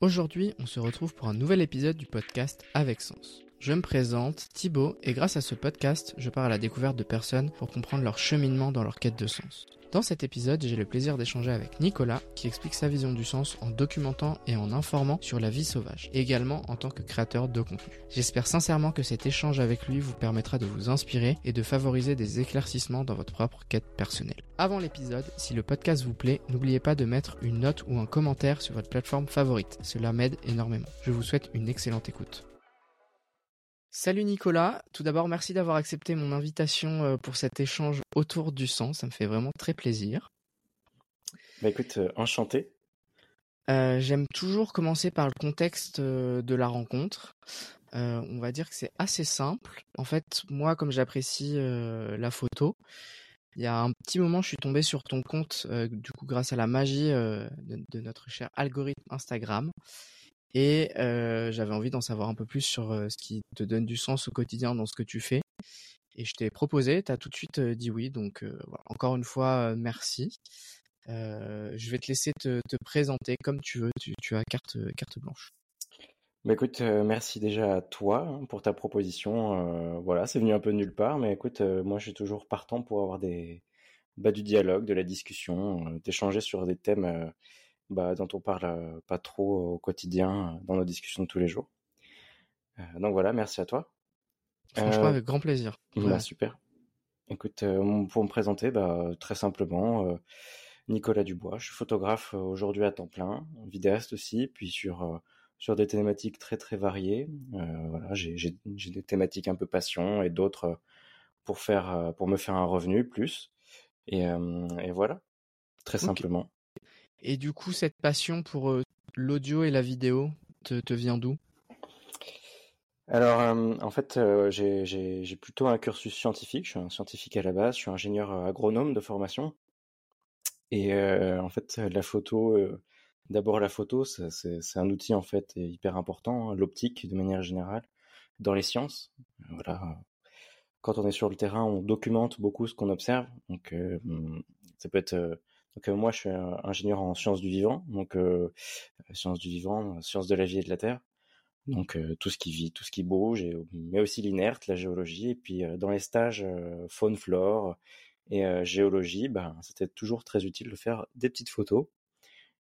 Aujourd'hui, on se retrouve pour un nouvel épisode du podcast Avec Sens. Je me présente, Thibaut, et grâce à ce podcast, je pars à la découverte de personnes pour comprendre leur cheminement dans leur quête de sens. Dans cet épisode, j'ai le plaisir d'échanger avec Nicolas, qui explique sa vision du sens en documentant et en informant sur la vie sauvage, également en tant que créateur de contenu. J'espère sincèrement que cet échange avec lui vous permettra de vous inspirer et de favoriser des éclaircissements dans votre propre quête personnelle. Avant l'épisode, si le podcast vous plaît, n'oubliez pas de mettre une note ou un commentaire sur votre plateforme favorite. Cela m'aide énormément. Je vous souhaite une excellente écoute. Salut Nicolas, tout d'abord merci d'avoir accepté mon invitation euh, pour cet échange autour du sang, ça me fait vraiment très plaisir. Bah écoute, euh, enchanté. Euh, J'aime toujours commencer par le contexte de la rencontre. Euh, on va dire que c'est assez simple. En fait, moi, comme j'apprécie la photo, il y a un petit moment, je suis tombé sur ton compte, du coup, grâce à la magie de, de, notre cher algorithme Instagram. Et j'avais envie d'en savoir un peu plus sur ce qui te donne du sens au quotidien dans ce que tu fais. Et je t'ai proposé, tu as tout de suite dit oui. Donc encore une fois, merci. je vais te laisser te, te, présenter comme tu veux. Tu, as carte, blanche. Bah écoute, merci déjà à toi hein, pour ta proposition. voilà, c'est venu un peu nulle part, mais écoute, moi je suis toujours partant pour avoir des bah, du dialogue, de la discussion, d'échanger sur des thèmes bah, dont on parle pas trop au quotidien dans nos discussions de tous les jours. Donc voilà, merci à toi. Franchement, avec grand plaisir. Bah, super. Écoute, pour me présenter, bah, très simplement, Nicolas Dubois. Je suis photographe aujourd'hui à temps plein, vidéaste aussi, puis sur sur des thématiques très très variées. Euh, voilà, j'ai des thématiques un peu passion et d'autres pour faire pour me faire un revenu plus. Et, et voilà, très simplement. Et du coup, cette passion pour euh, l'audio et la vidéo te, vient d'où? Alors, euh, en fait, euh, j'ai plutôt un cursus scientifique. Je suis un scientifique à la base. Je suis ingénieur agronome de formation. Et en fait, la photo, d'abord la photo, c'est un outil en fait hyper important. Hein, l'optique, de manière générale, dans les sciences. Voilà. Quand on est sur le terrain, on documente beaucoup ce qu'on observe. Donc, ça peut être donc euh, moi, je suis ingénieur en sciences du vivant, donc euh, sciences du vivant, sciences de la vie et de la terre. Donc euh, tout ce qui vit, tout ce qui bouge, et, mais aussi l'inerte, la géologie. Et puis dans les stages faune, flore et géologie, ben, c'était toujours très utile de faire des petites photos.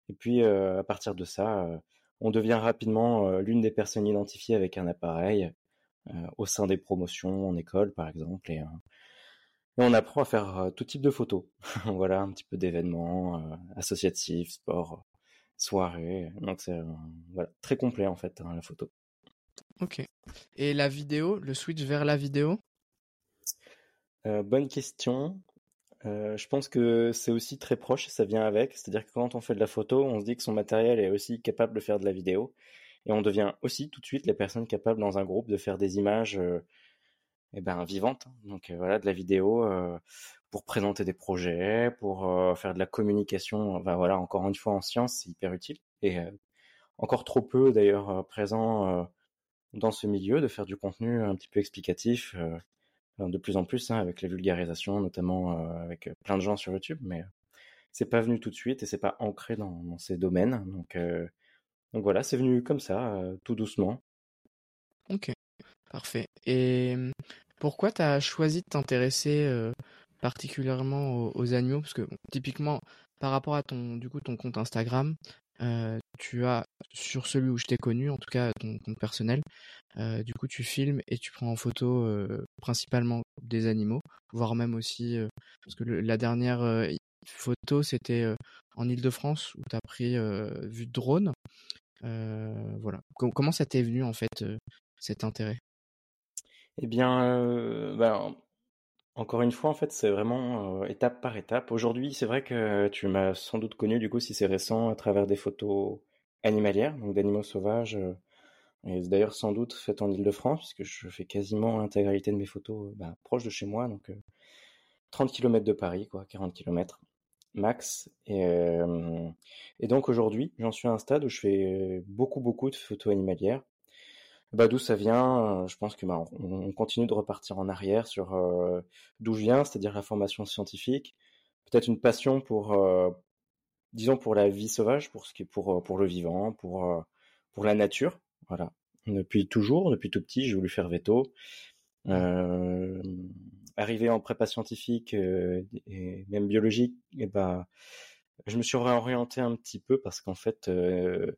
Et puis à partir de ça, on devient rapidement l'une des personnes identifiées avec un appareil au sein des promotions en école, par exemple. Et et on apprend à faire euh, tout type de photos. voilà, un petit peu d'événements euh, associatifs, sport, soirées. Donc c'est euh, voilà, très complet en fait hein, la photo. Ok. Et la vidéo, le switch vers la vidéo? Bonne question. je pense que c'est aussi très proche, ça vient avec. C'est-à-dire que quand on fait de la photo, on se dit que son matériel est aussi capable de faire de la vidéo. Et on devient aussi tout de suite les personnes capables dans un groupe de faire des images eh ben vivante. Donc euh, voilà, de la vidéo euh, pour présenter des projets, pour euh, faire de la communication. Ben voilà, encore une fois en science, c'est hyper utile et encore trop peu d'ailleurs présent dans ce milieu de faire du contenu un petit peu explicatif. de plus en plus hein, avec la vulgarisation, notamment avec plein de gens sur YouTube, mais c'est pas venu tout de suite et c'est pas ancré dans, ces domaines. Donc, donc voilà, c'est venu comme ça, tout doucement. Ok, parfait. Et pourquoi tu as choisi de t'intéresser euh, particulièrement aux, animaux? Parce que typiquement, par rapport à ton, du coup, ton compte Instagram, euh, tu as sur celui où je t'ai connu, en tout cas ton compte personnel, euh, du coup tu filmes et tu prends en photo principalement des animaux, voire même aussi parce que la dernière photo c'était en Île-de-France où tu as pris vue de drone. voilà. comment ça t'est venu en fait cet intérêt? Eh bien, euh, bah, encore une fois, en fait, c'est vraiment euh, étape par étape. Aujourd'hui, c'est vrai que tu m'as sans doute connu, du coup, si c'est récent, à travers des photos animalières, donc d'animaux sauvages. Euh, et d'ailleurs, sans doute faites en Ile-de-France, puisque je fais quasiment l'intégralité de mes photos bah, proches de chez moi, donc 30 km de Paris, quoi, 40 km max. Et, et donc aujourd'hui, j'en suis à un stade où je fais beaucoup, beaucoup de photos animalières. Bah d'où ça vient euh, Je pense que bah, on, continue de repartir en arrière sur euh, d'où je viens, c'est-à-dire la formation scientifique, peut-être une passion pour, euh, disons pour la vie sauvage, pour ce qui est pour pour le vivant, pour pour la nature, voilà. Depuis toujours, depuis tout petit, j'ai voulu faire veto. Euh, arrivé en prépa scientifique euh, et même biologique, et ben, je me suis réorienté un petit peu parce qu'en fait, euh,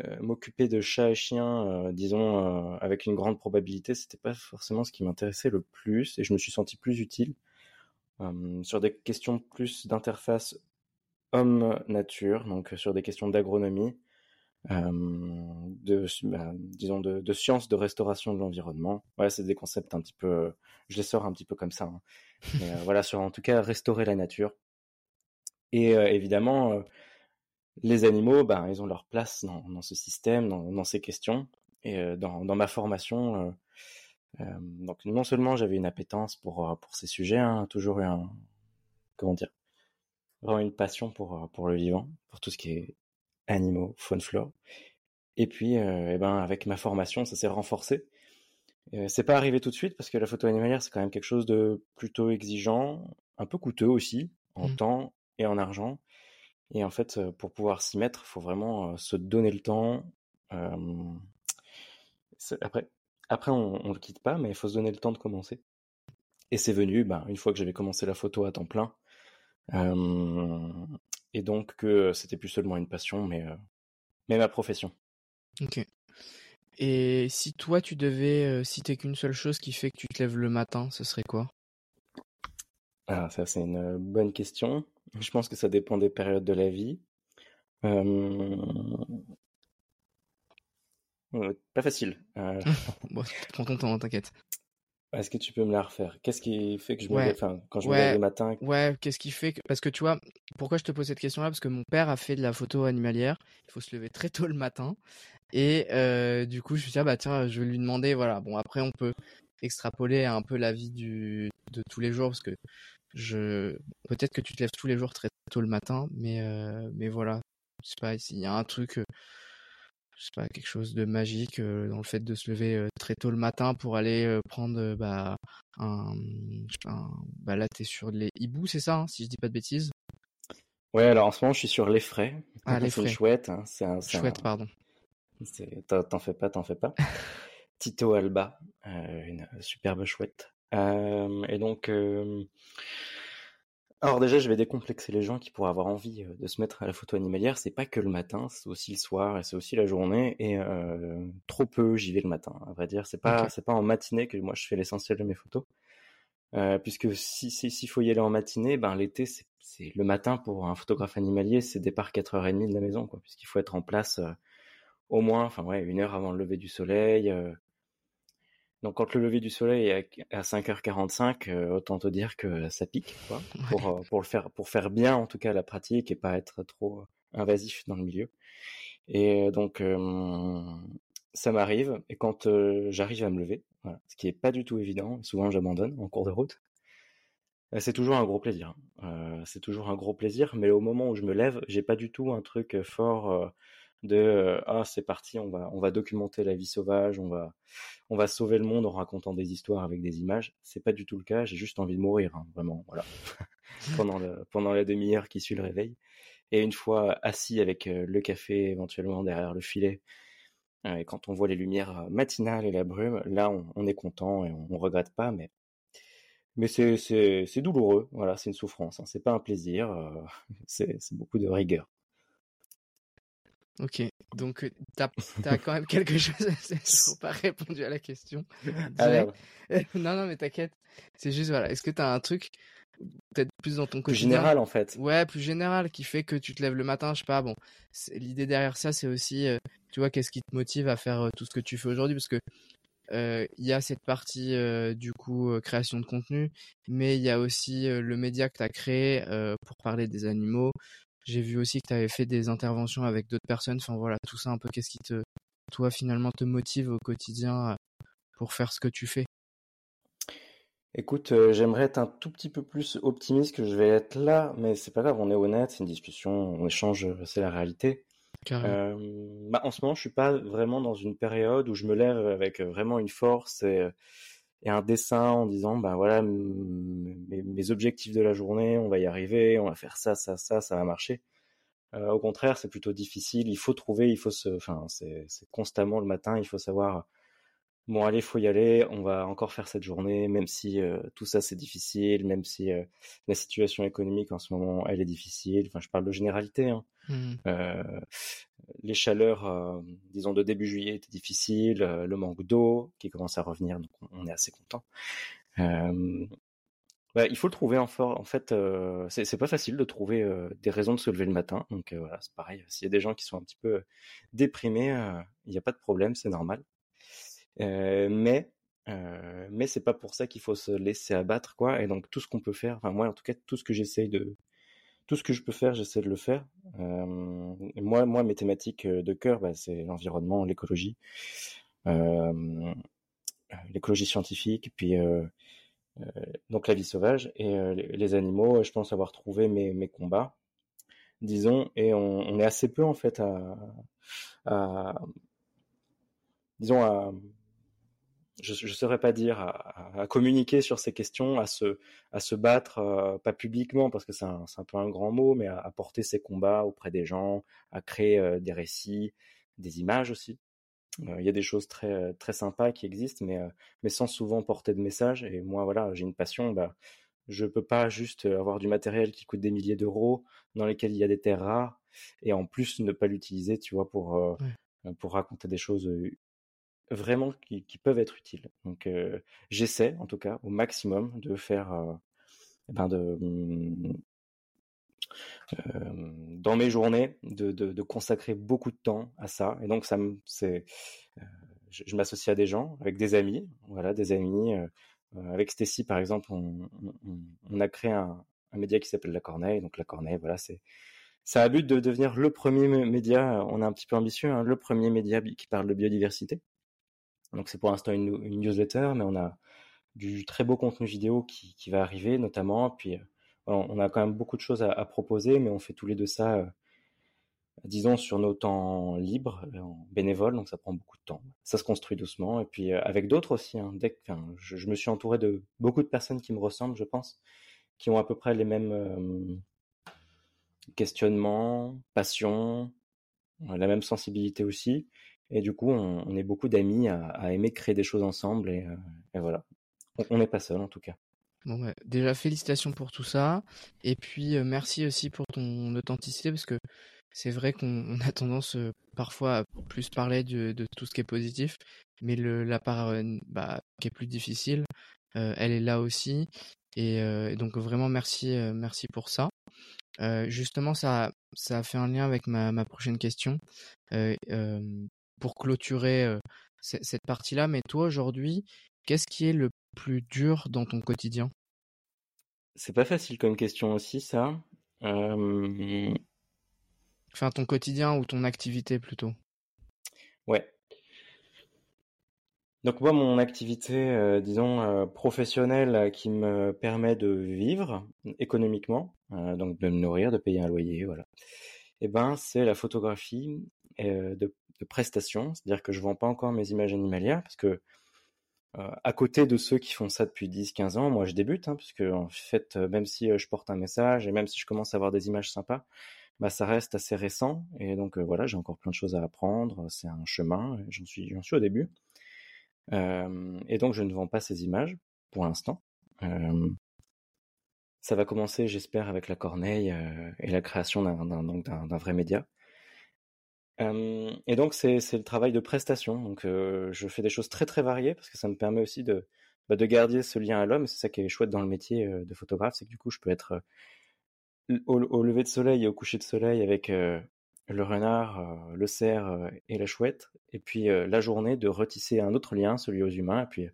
euh m'occuper de chats et chiens, euh, disons, avec une grande probabilité, c'était pas forcément ce qui m'intéressait le plus et je me suis senti plus utile sur des questions plus d'interface homme-nature, donc sur des questions d'agronomie, de, bah, disons, de, de, sciences de restauration de l'environnement. Ouais, c'est des concepts un petit peu, je les sors un petit peu comme ça. Hein. Voilà, sur en tout cas restaurer la nature. Et évidemment, les animaux, ben, ils ont leur place dans, dans ce système, dans, dans, ces questions. Et dans, dans, ma formation, donc non seulement j'avais une appétence pour, pour ces sujets, hein, toujours eu un, comment dire, vraiment une passion pour, pour le vivant, pour tout ce qui est animaux, faune, flore. Et puis, euh, eh ben, avec ma formation, ça s'est renforcé. Euh, c'est pas arrivé tout de suite parce que la photo animalière, c'est quand même quelque chose de plutôt exigeant, un peu coûteux aussi, en mmh. temps et en argent. Et en fait, pour pouvoir s'y mettre, il faut vraiment se donner le temps. après, après, on, ne le quitte pas, mais il faut se donner le temps de commencer. Et c'est venu, ben, une fois que j'avais commencé la photo à temps plein, et donc que c'était plus seulement une passion, mais, mais ma profession. Ok. Et si toi tu devais citer qu'une seule chose qui fait que tu te lèves le matin, ce serait quoi? Ah, ça c'est une bonne question. Je pense que ça dépend des périodes de la vie. Pas facile. bon, prends ton temps, t'inquiète. Est-ce que tu peux me la refaire? Qu'est-ce qui fait que je me lève, enfin, quand je me lève le matin Ouais, qu'est-ce qui fait que... Parce que tu vois, pourquoi je te pose cette question-là? Parce que mon père a fait de la photo animalière. Il faut se lever très tôt le matin. Et euh, du coup, je me suis dit, ah, bah tiens, je vais lui demander. Voilà. Bon, après, on peut extrapoler un peu la vie du... de tous les jours. Parce que je peut-être que tu te lèves tous les jours très tôt le matin. Mais, euh... mais voilà. Je sais pas, s'il y a un truc euh, je sais pas, quelque chose de magique euh, dans le fait de se lever très tôt le matin pour aller prendre bah, un, un, bah là t'es sur les hiboux, c'est ça, hein, si je dis pas de bêtises? Ouais, alors en ce moment je suis sur les frais. Ah les frais. chouette, hein, c'est un, chouette, pardon. T'en fais pas, t'en fais pas. Tito Alba, une superbe chouette. Et donc alors déjà, je vais décomplexer les gens qui pourraient avoir envie de se mettre à la photo animalière. C'est pas que le matin, c'est aussi le soir et c'est aussi la journée. Et euh, trop peu, j'y vais le matin. À vrai dire, c'est pas c'est pas en matinée que moi je fais l'essentiel de mes photos. Euh, puisque si s'il faut y aller en matinée, ben l'été c'est le matin pour un photographe animalier, c'est départ 4h30 de la maison, quoi, puisqu'il faut être en place au moins, enfin ouais, une heure avant le lever du soleil, donc quand le lever du soleil est à 5h45, euh, autant te dire que ça pique, quoi, pour, euh, pour, le faire, pour faire bien en tout cas la pratique et pas être trop invasif dans le milieu. Et donc ça m'arrive, et quand j'arrive à me lever, voilà, ce qui est pas du tout évident, souvent j'abandonne en cours de route, c'est toujours un gros plaisir. Euh, c'est toujours un gros plaisir, mais au moment où je me lève, j'ai pas du tout un truc fort de euh, ah c'est parti on va on va documenter la vie sauvage on va on va sauver le monde en racontant des histoires avec des images c'est pas du tout le cas j'ai juste envie de mourir hein, vraiment voilà. Pendant le, pendant la demi-heure qui suit le réveil. Et une fois assis avec euh, le café éventuellement derrière le filet euh, et quand on voit les lumières matinales et la brume là on, est content et on, on, regrette pas mais mais c'est c'est douloureux voilà c'est une souffrance hein, c'est pas un plaisir c'est beaucoup de rigueur Ok, donc tu as, quand même quelque chose. Je n'ai pas répondu à la question. Ah, non, non, mais t'inquiète. C'est juste, voilà. Est-ce que tu as un truc, peut-être plus dans ton quotidien Plus général, en fait. Ouais, plus général, qui fait que tu te lèves le matin, je sais pas. Bon, l'idée derrière ça, c'est aussi, tu vois, qu'est-ce qui te motive à faire tout ce que tu fais aujourd'hui? Parce que il y a cette partie du coup création de contenu, mais il y a aussi le média que tu as créé pour parler des animaux, j'ai vu aussi que tu avais fait des interventions avec d'autres personnes. Enfin voilà, tout ça un peu, qu'est-ce qui te, toi finalement, te motive au quotidien euh, pour faire ce que tu fais? Écoute, euh, j'aimerais être un tout petit peu plus optimiste que je vais être là, mais c'est pas grave, on est honnête, c'est une discussion, on échange, c'est la réalité. Euh, bah, en ce moment, je suis pas vraiment dans une période où je me lève avec vraiment une force et et un dessin en disant ben voilà mes, objectifs de la journée, on va y arriver, on va faire ça, ça, ça, ça va marcher. au contraire, c'est plutôt difficile. Il faut trouver, il faut se, enfin, c'est constamment le matin. Il faut savoir bon allez, faut y aller, on va encore faire cette journée, même si euh, tout ça c'est difficile, même si euh, la situation économique en ce moment elle est difficile. Enfin, je parle de généralité. Hein. Mmh. Euh, les chaleurs, disons de début juillet étaient difficiles, le manque d'eau qui commence à revenir, donc on est assez content. il faut le trouver en, en fait, c'est pas facile de trouver des raisons de se lever le matin. Donc voilà, c'est pareil. S'il y a des gens qui sont un petit peu déprimés, il n'y a pas de problème, c'est normal. Mais mais c'est pas pour ça qu'il faut se laisser abattre quoi. Et donc tout ce qu'on peut faire, enfin moi en tout cas tout ce que j'essaye de tout ce que je peux faire, j'essaie de le faire. Euh, moi, moi, mes thématiques de cœur, bah, c'est l'environnement, l'écologie, euh, l'écologie scientifique, puis euh, donc la vie sauvage et les, animaux. Je pense avoir trouvé mes, mes combats, disons, et on, on, est assez peu en fait à, à disons à je ne saurais pas dire, à, communiquer sur ces questions, à se, à se battre, euh, pas publiquement parce que c'est un, un, peu un grand mot, mais à, porter ces combats auprès des gens, à créer euh, des récits, des images aussi. Euh, il y a des choses très, très sympas qui existent, mais, mais sans souvent porter de message. Et moi, voilà, j'ai une passion. Bah, je peux pas juste avoir du matériel qui coûte des milliers d'euros, dans lesquels il y a des terres rares, et en plus ne pas l'utiliser, tu vois, pour, pour raconter des choses vraiment qui, peuvent être utiles. Donc euh, j'essaie en tout cas au maximum de faire euh, ben de euh, dans mes journées de, consacrer beaucoup de temps à ça et donc ça c'est je, m'associe à des gens avec des amis voilà des amis avec Stacy par exemple on, a créé un, un média qui s'appelle La Corneille donc La Corneille voilà c'est ça a but de devenir le premier média, on est un petit peu ambitieux, hein, le premier média qui parle de biodiversité. Donc c'est pour l'instant une, newsletter, mais on a du très beau contenu vidéo qui, va arriver notamment. Puis euh, on a quand même beaucoup de choses à, proposer, mais on fait tous les deux ça, euh, disons, sur nos temps libres, euh, en bénévole, donc ça prend beaucoup de temps. Ça se construit doucement, et puis avec d'autres aussi. Hein, je, me suis entouré de beaucoup de personnes qui me ressemblent, je pense, qui ont à peu près les mêmes questionnements, passions, la même sensibilité aussi. Et du coup, on, est beaucoup d'amis à, aimer créer des choses ensemble. Et, euh, voilà. On n'est pas seul en tout cas. Bon, ouais. déjà félicitations pour tout ça. Et puis euh, merci aussi pour ton authenticité parce que c'est vrai qu'on a tendance euh, parfois à plus parler de, de, tout ce qui est positif, mais le, la part bah, qui est plus difficile, elle est là aussi. Et, et donc vraiment merci, merci pour ça. justement, ça, ça a fait un lien avec ma, ma prochaine question pour clôturer cette partie-là. Mais toi, aujourd'hui, qu'est-ce qui est le plus dur dans ton quotidien? C'est pas facile comme question aussi, ça. Euh... Enfin, ton quotidien ou ton activité plutôt. Ouais. Donc moi, mon activité, euh, disons, euh, professionnelle qui me permet de vivre économiquement, donc de me nourrir, de payer un loyer, voilà. Eh ben, c'est la photographie de de prestations, c'est-à-dire que je vends pas encore mes images animalières parce que à côté de ceux qui font ça depuis 10-15 ans, moi je débute, hein, puisque en fait, même si je porte un message et même si je commence à avoir des images sympas, bah ça reste assez récent et donc voilà, j'ai encore plein de choses à apprendre. C'est un chemin, j'en suis, au début, et donc je ne vends pas ces images pour l'instant. ça va commencer, j'espère, avec la Corneille et la création d'un vrai média. Euh, et donc c'est le travail de prestation. Donc euh, je fais des choses très très variées parce que ça me permet aussi de bah, de garder ce lien à l'homme. C'est ça qui est chouette dans le métier euh, de photographe, c'est que du coup je peux être au, lever de soleil et au coucher de soleil avec le renard, le cerf et la chouette, et puis la journée de retisser un autre lien, celui aux humains. Et puis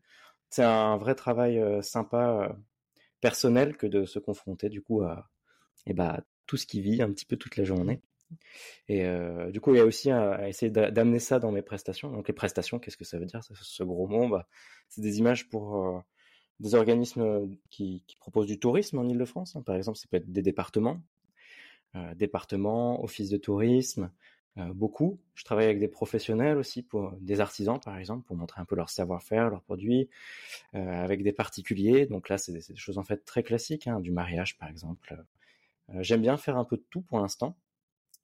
c'est un vrai travail sympa personnel que de se confronter du coup à et bah tout ce qui vit un petit peu toute la journée. Et euh, du coup, il y a aussi à, essayer d'amener ça dans mes prestations. Donc les prestations, qu'est-ce que ça veut dire Ce gros mot, bah, c'est des images pour euh, des organismes qui, qui, proposent du tourisme en Ile-de-France. Hein. Par exemple, ça peut être des départements, euh, départements, offices de tourisme, euh, beaucoup. Je travaille avec des professionnels aussi, des artisans par exemple, pour montrer un peu leur savoir-faire, leurs produits, euh, avec des particuliers. Donc là, c'est des, choses en fait très classiques, hein, du mariage par exemple. Euh, j'aime bien faire un peu de tout pour l'instant.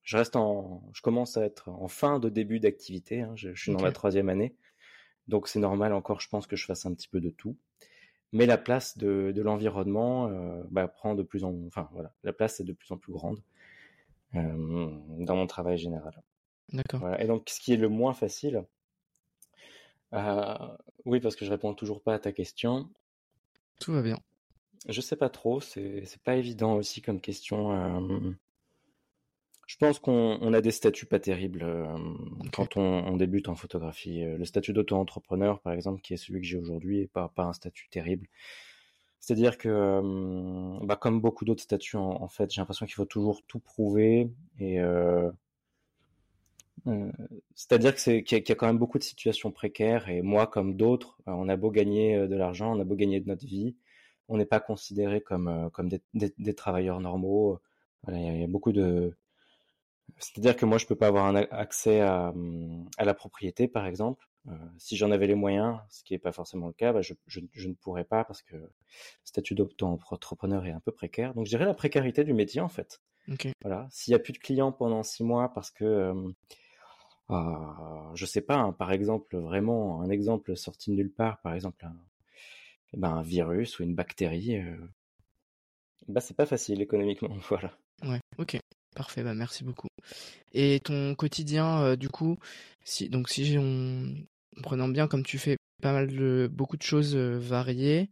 Je reste en, je commence à être en fin de début d'activité. Hein. Je, suis dans la troisième année, donc c'est normal encore. Je pense que je fasse un petit peu de tout, mais la place de, de l'environnement euh, bah, prend de plus en, enfin voilà, la place est de plus en plus grande euh, dans mon travail général. D'accord. Voilà. Et donc, ce qui est le moins facile, euh, oui, parce que je réponds toujours pas à ta question. Tout va bien. Je sais pas trop, c'est c'est pas évident aussi comme question. Euh, je pense qu'on a des statuts pas terribles euh, quand on, débute en photographie. Le statut d'auto-entrepreneur, par exemple, qui est celui que j'ai aujourd'hui, est pas pas un statut terrible. C'est-à-dire que, bah, comme beaucoup d'autres statuts, en, fait, j'ai l'impression qu'il faut toujours tout prouver et euh, c'est-à-dire que c'est qu'il y, a quand même beaucoup de situations précaires et moi comme d'autres, euh, on a beau gagner euh, de l'argent, on a beau gagner de notre vie, on n'est pas considéré comme comme des, des, travailleurs normaux. Voilà, il y, a, beaucoup de c'est-à-dire que moi je peux pas avoir un accès à, hum, à la propriété par exemple. si j'en avais les moyens, ce qui n'est pas forcément le cas, bah je, je, je, ne pourrais pas parce que le statut d'auto-entrepreneur est un peu précaire. Donc je dirais la précarité du métier en fait. Okay. Voilà. S'il y a plus de clients pendant six mois parce que je sais pas, hein, par exemple, vraiment un exemple sorti de nulle part, par exemple un, eh ben, un virus ou une bactérie, euh, bah c'est pas facile économiquement, voilà. Ouais, ok, parfait, bah merci beaucoup. Et ton quotidien, euh, du coup, si donc si on prenant bien comme tu fais pas mal de beaucoup de choses euh, variées,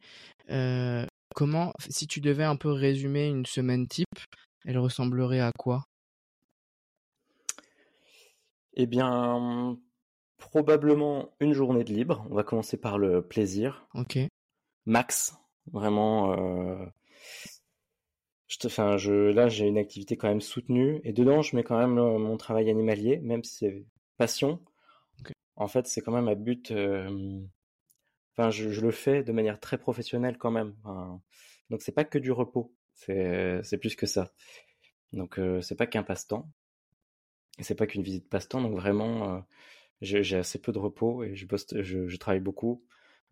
comment, si tu devais un peu résumer une semaine type, elle ressemblerait à quoi? Eh bien, probablement une journée de libre. On va commencer par le plaisir. Ok. Max, vraiment. Euh... Je te, enfin, je, là, j'ai une activité quand même soutenue et dedans, je mets quand même euh, mon travail animalier, même si c'est passion. En fait, c'est quand même à but. Euh... Enfin, je, je, le fais de manière très professionnelle quand même. Enfin, donc, c'est pas que du repos. C'est, c'est plus que ça. Donc, euh, c'est pas qu'un passe-temps. Et c'est pas qu'une visite passe-temps, donc vraiment, euh, j'ai assez peu de repos et je, je, je, travaille beaucoup.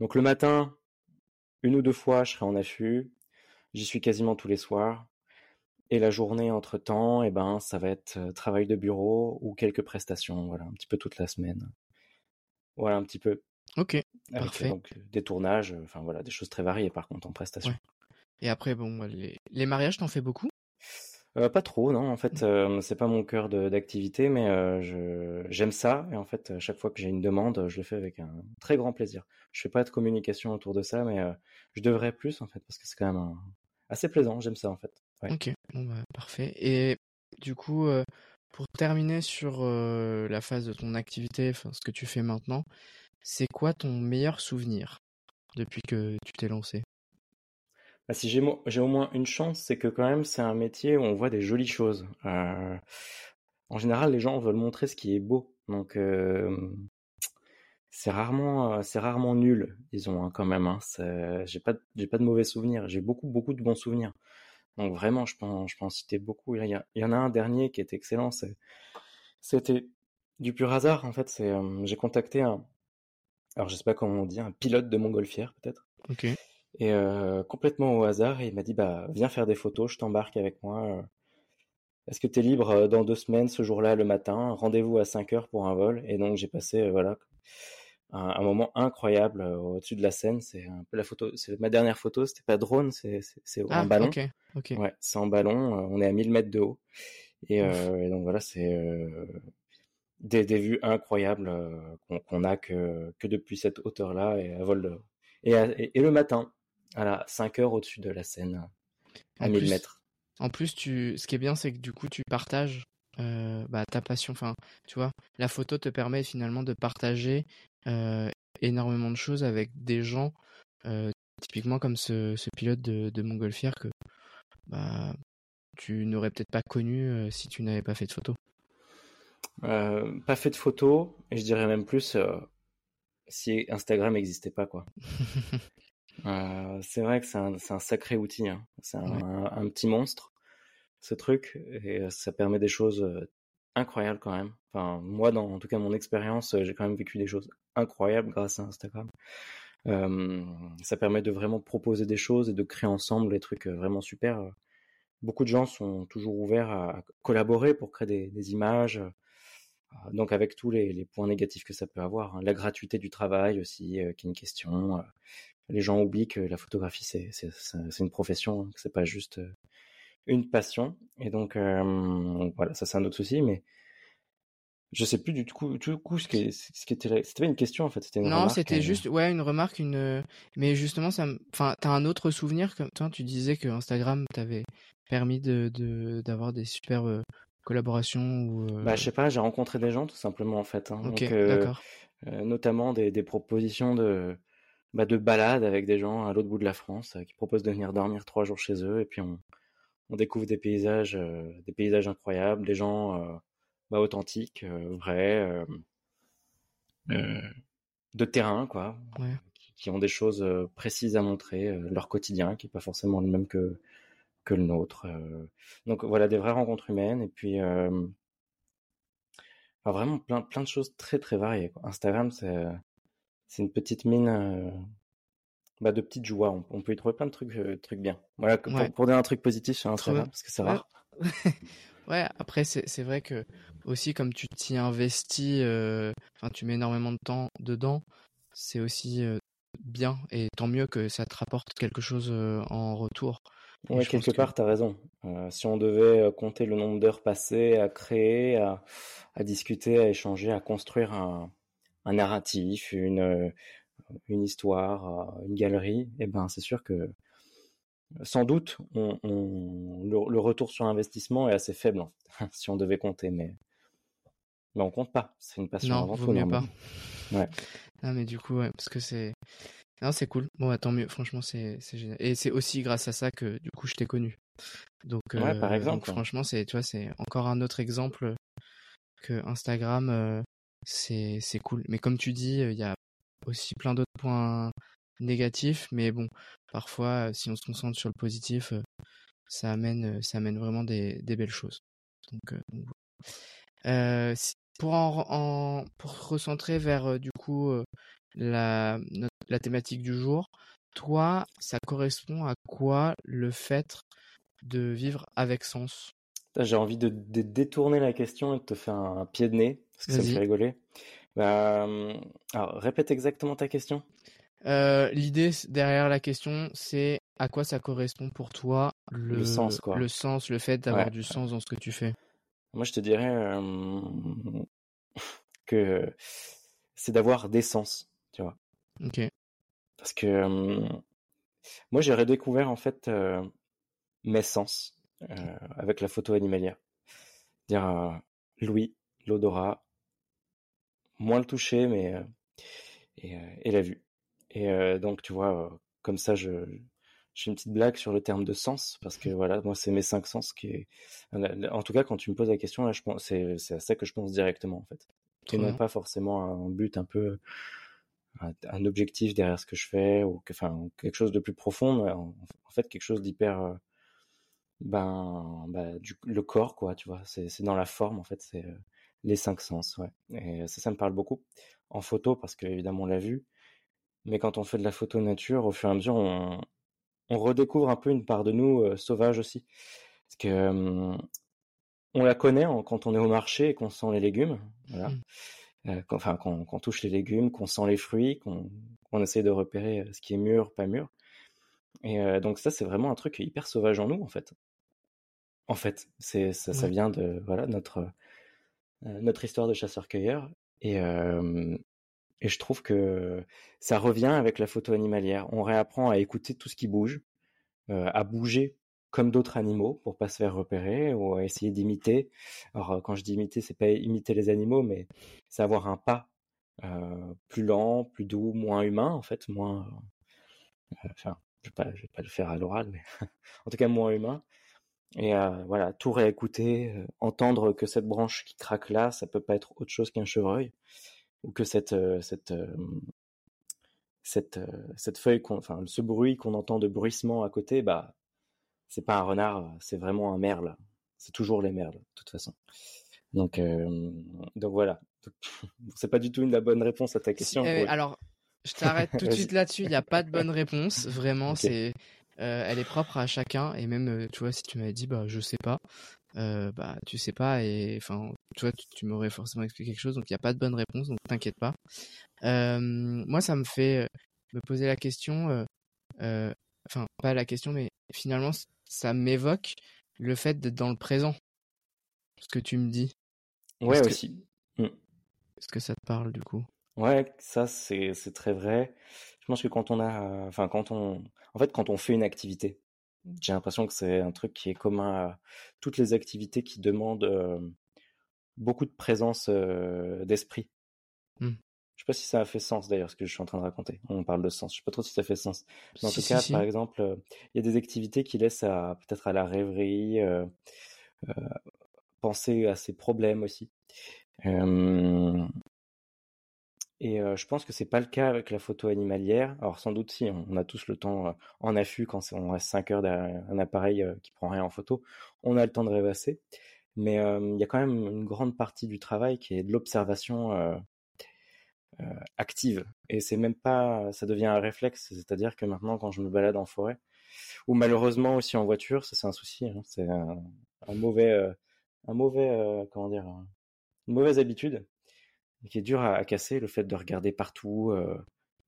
Donc le matin, une ou deux fois, je serai en affût. J'y suis quasiment tous les soirs. Et la journée entre temps, eh ben, ça va être travail de bureau ou quelques prestations, voilà, un petit peu toute la semaine. Voilà, un petit peu. Ok, parfait. Donc des tournages, enfin voilà, des choses très variées par contre en prestation. Et après, bon, les, les mariages, t'en fais beaucoup? Euh, pas trop, non. En fait, euh, c'est pas mon cœur d'activité, mais euh, je j'aime ça. Et en fait, à chaque fois que j'ai une demande, je le fais avec un très grand plaisir. Je fais pas de communication autour de ça, mais je devrais plus en fait, parce que c'est quand même assez plaisant. J'aime ça en fait. Ok, bon bah, parfait. Et du coup, pour terminer sur la phase de ton activité, ce que tu fais maintenant, c'est quoi ton meilleur souvenir depuis que tu t'es lancé? Bah, si j'ai au moins une chance, c'est que quand même c'est un métier où on voit des jolies choses. Euh, en général, les gens veulent montrer ce qui est beau, donc euh, c'est rarement c'est rarement nul, disons hein, quand même. Hein. J'ai pas j'ai pas de mauvais souvenirs, j'ai beaucoup beaucoup de bons souvenirs. Donc vraiment, je peux je peux en citer beaucoup. Il y, il y en a un dernier qui est excellent. C'était du pur hasard en fait. C'est j'ai contacté un alors je sais pas comment on dit un pilote de montgolfière peut-être. Ok. Et euh, complètement au hasard, il m'a dit bah viens faire des photos, je t'embarque avec moi. Est-ce que tu es libre dans deux semaines ce jour-là le matin? Rendez-vous à 5 heures pour un vol. Et donc j'ai passé voilà un, moment incroyable au-dessus de la scène. C'est un peu la photo, c'est ma dernière photo. C'était pas drone, c'est c'est ah, en ballon. Ok, ok. Ouais, c'est en ballon. on est à 1000 mètres de haut. Et, et donc voilà, c'est des, des vues incroyables qu'on a que que depuis cette hauteur-là et à vol de et, et, et le matin. Voilà, 5 heures au-dessus de la scène, à 1000 mètres. En plus, tu, ce qui est bien, c'est que du coup, tu partages euh, bah, ta passion. Enfin, tu vois, la photo te permet finalement de partager euh, énormément de choses avec des gens, euh, typiquement comme ce, ce pilote de, de montgolfière que bah, tu n'aurais peut-être pas connu si tu n'avais pas fait de photo. pas fait de photo, et je dirais même plus si Instagram n'existait pas, quoi. Euh, c'est vrai que c'est un, un, sacré outil. Hein. C'est un, un, petit monstre, ce truc, et euh, ça permet des choses euh, incroyables quand même. Enfin, moi, dans en tout cas mon expérience, j'ai quand même vécu des choses incroyables grâce à Instagram. Euh, ça permet de vraiment proposer des choses et de créer ensemble des trucs vraiment super. beaucoup de gens sont toujours ouverts à collaborer pour créer des, images. Donc avec tous les, points négatifs que ça peut avoir, hein. la gratuité du travail aussi, qui est une question. les gens oublient que la photographie c'est c'est une profession, hein, que c'est pas juste une passion. Et donc voilà, ça c'est un autre souci, mais je sais plus du coup, du coup ce qui, ce qui était, c'était pas une question en fait, c'était une Non, c'était juste, ouais, une remarque, une, mais justement, ça, enfin, t'as un autre souvenir comme toi, tu disais que Instagram t'avait permis de, d'avoir des super collaborations ou. Bah, je sais pas, j'ai rencontré des gens tout simplement en fait. Hein, ok, d'accord. notamment des, des propositions de, bah, de balades avec des gens à l'autre bout de la France qui proposent de venir dormir trois jours chez eux et puis on, on découvre des paysages, des paysages incroyables, des gens bah, authentiques, euh, vrais, euh, euh, de terrain, quoi, qui, ont des choses précises à montrer, leur quotidien, qui n'est pas forcément le même que, que le nôtre. donc voilà, des vraies rencontres humaines, et puis vraiment plein, plein de choses très très variées. Instagram, c'est c'est une petite mine bah, de petites joies. On, peut y trouver plein de trucs, trucs bien. Voilà, pour, dire un truc positif sur Instagram, parce que c'est rare. Ouais, après c'est vrai que aussi comme tu t'y investis, euh, enfin tu mets énormément de temps dedans, c'est aussi euh, bien et tant mieux que ça te rapporte quelque chose euh, en retour. Ouais, quelque part, tu as raison. si on devait compter le nombre d'heures passées à créer, à, à, discuter, à échanger, à construire un, un narratif, une, une histoire, une galerie, eh ben c'est sûr que sans doute, on, le, retour sur investissement est assez faible si on devait compter, mais, mais on compte pas. C'est une passion non, avant tout. pas. Ouais. Non, mais du coup, ouais, parce que c'est. Non, c'est cool. Bon, tant mieux. Franchement, c'est génial. Et c'est aussi grâce à ça que du coup, je t'ai connu. Donc, ouais, par euh, exemple. franchement, c'est, tu vois, c'est encore un autre exemple que Instagram, euh, c'est c'est cool. Mais comme tu dis, il y a aussi plein d'autres points négatifs, mais bon, parfois, si on se concentre sur le positif, ça amène, ça amène vraiment des, des belles choses. Donc, euh, pour en, pour recentrer vers du coup la la thématique du jour, toi, ça correspond à quoi le fait de vivre avec sens? J'ai envie de, détourner la question et de te faire un, pied de nez parce que ça me fait rigoler. Bah, alors, répète exactement ta question. Euh, l'idée derrière la question, c'est à quoi ça correspond pour toi le, sens, quoi. Le sens, le fait d'avoir du sens dans ce que tu fais. Moi, je te dirais que c'est d'avoir des sens, tu vois. Ok. Parce que moi, j'ai redécouvert en fait mes sens avec la photo animalière. Dire Louis, l'odorat, moins le toucher, mais et, et la vue. Et euh, donc, tu vois, comme ça, je, je fais une petite blague sur le terme de sens, parce que voilà, moi, c'est mes cinq sens qui est... En tout cas, quand tu me poses la question, là, je pense, c'est, à ça que je pense directement, en fait. Et non pas forcément un but un peu, un, objectif derrière ce que je fais, ou que, enfin, quelque chose de plus profond, en, fait, quelque chose d'hyper, ben, ben du, le corps, quoi, tu vois, c'est, c'est dans la forme, en fait, c'est les cinq sens, ouais. Et ça, ça me parle beaucoup. En photo, parce que, évidemment, on l'a vu, mais quand on fait de la photo nature, au fur et à mesure, on, redécouvre un peu une part de nous euh, sauvage aussi. Parce que on la connaît quand on est au marché et qu'on sent les légumes. Voilà. Mmh. Euh, enfin, qu'on touche les légumes, qu'on sent les fruits, qu'on essaie de repérer euh, ce qui est mûr, pas mûr. Et donc ça, c'est vraiment un truc hyper sauvage en nous, en fait. En fait, c'est ça, ça, vient de voilà notre notre histoire de chasseur-cueilleur. Et, je trouve que ça revient avec la photo animalière. On réapprend à écouter tout ce qui bouge, euh, à bouger comme d'autres animaux pour pas se faire repérer ou à essayer d'imiter. Alors quand je dis imiter, c'est pas imiter les animaux, mais c'est avoir un pas euh, plus lent, plus doux, moins humain en fait, moins. Euh, enfin, je vais je vais pas le faire à l'oral, mais en tout cas moins humain. Et voilà, tout réécouter, entendre que cette branche qui craque là, ça peut pas être autre chose qu'un chevreuil ou que cette cette cette cette feuille enfin ce bruit qu'on entend de bruissement à côté bah c'est pas un renard c'est vraiment un merle. C'est toujours les merles de toute façon. Donc donc voilà. C'est pas du tout une la bonne réponse à ta question alors je t'arrête tout de suite là-dessus il n'y a pas de bonne réponse. Vraiment c'est elle est propre à chacun et même, tu vois, si tu m'avais dit, bah, je sais pas, bah, tu sais pas et enfin, tu vois, tu, m'aurais forcément expliqué quelque chose, donc il n'y a pas de bonne réponse, donc t'inquiète pas. moi, ça me fait me poser la question, enfin, pas la question, mais finalement, ça m'évoque le fait d'être dans le présent, ce que tu me dis. Ouais, aussi. Mmh. Est-ce que ça te parle du coup? Ouais, ça c'est c'est très vrai. Je pense que quand on a, enfin quand on, en fait quand on fait une activité, j'ai l'impression que c'est un truc qui est commun à toutes les activités qui demandent beaucoup de présence d'esprit. Mmh. Je sais pas si ça a fait sens d'ailleurs ce que je suis en train de raconter. On parle de sens. Je sais pas trop si ça fait sens. Mais en tout cas, par exemple, il y a des activités qui laissent à peut-être à la rêverie, penser à ses problèmes aussi. Et je pense que c'est pas le cas avec la photo animalière. Alors sans doute si, on a tous le temps en affût quand on reste 5 heures derrière un appareil qui prend rien en photo, on a le temps de rêvasser. Mais il y a quand même une grande partie du travail qui est de l'observation active. Et c'est même pas, ça devient un réflexe. C'est-à-dire que maintenant, quand je me balade en forêt, ou malheureusement aussi en voiture, ça c'est un souci. Hein, c'est un, mauvais, un mauvais, comment dire, une mauvaise habitude qui est dur à, casser, le fait de regarder partout, euh,